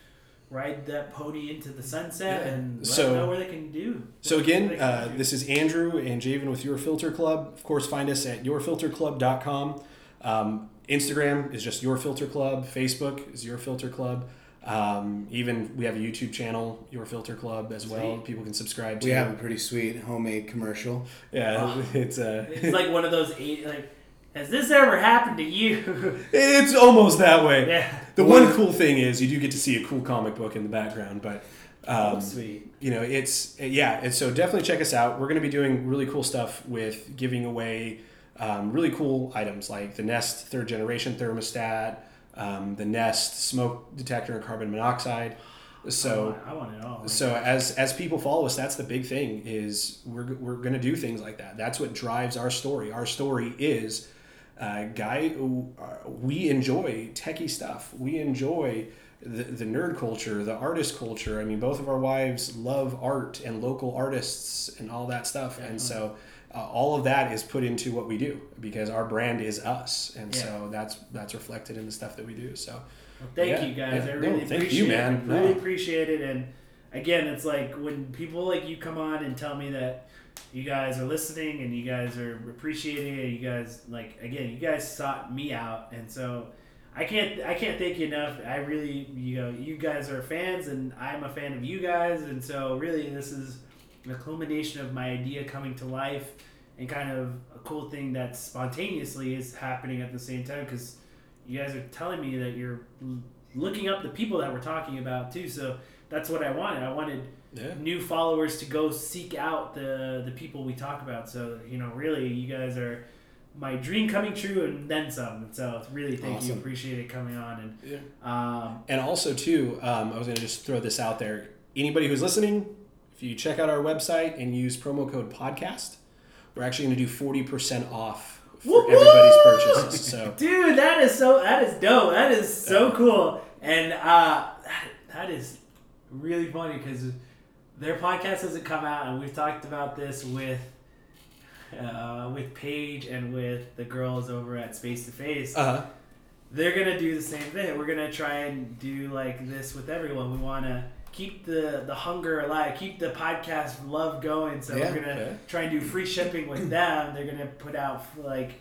ride that pony into the sunset Yeah. and let So- them know where they can do. So again, uh, do. this is Andrew and Javen with Your Filter Club. Of course, find us at yourfilterclub.com. Um, Instagram is just Your Filter Club. Facebook is Your Filter Club. Um, even we have a YouTube channel, Your Filter Club, as well. People can subscribe to. we have a pretty sweet homemade commercial. yeah, Oh. it's uh, it's like one of those eight like. Has this ever happened to you? it's almost that way. yeah. The one cool thing is you do get to see a cool comic book in the background, but um, oh, sweet. you know it's yeah and so definitely check us out we're going to be doing really cool stuff with giving away um, really cool items like the nest third generation thermostat um, the nest smoke detector and carbon monoxide. So I want, I want it all. so as as people follow us that's the big thing is we're, we're going to do things like that. That's what drives our story. Our story is uh, guy uh, we enjoy techie stuff. We enjoy the, the nerd culture the artist culture. I mean both of our wives love art and local artists and all that stuff. And so uh, all of that is put into what we do because our brand is us and Yeah. so that's that's reflected in the stuff that we do so Well, thank Yeah, you guys. yeah. I No, really thank appreciate you, man. it. Really No. appreciate it. And again, it's like when people like you come on and tell me that you guys are listening and you guys are appreciating it. You guys like again, you guys sought me out, and so I can't I can't thank you enough. I really you know you guys are fans, and I'm a fan of you guys, and so really this is the culmination of my idea coming to life and kind of a cool thing that spontaneously is happening at the same time because you guys are telling me that you're looking up the people that we're talking about too. So that's what I wanted. I wanted yeah new followers to go seek out the the people we talk about. So you know, really, you guys are my dream coming true and then some. So really thank you, appreciate it coming on and Yeah. um, And also, too, um, I was going to just throw this out there. Anybody who's listening, you check out our website and use promo code podcast, we're actually going to do 40% off for Woo-hoo! everybody's purchases. So, Dude, that is so that is dope. That is so cool. And uh that, that is really funny because their podcast hasn't come out and we've talked about this with uh, with Paige and with the girls over at Space to Face. Uh-huh. They're gonna do the same thing. We're gonna try and do like this with everyone. We wanna keep the the hunger alive, keep the podcast love going. So Yeah, we're gonna yeah. try and do free shipping with them. They're gonna put out like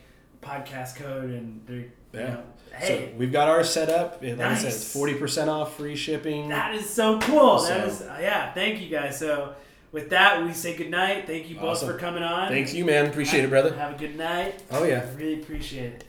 podcast code and they're you Yeah. know, so hey, we've got ours set up. Like I said, Nice. it's 40% off free shipping. that is so cool. That So- is uh, yeah. Thank you guys. So with that, we say good night. Thank you both Awesome. for coming on. Thanks you, man. Appreciate it, brother. Have a good night. Oh yeah. Really appreciate it.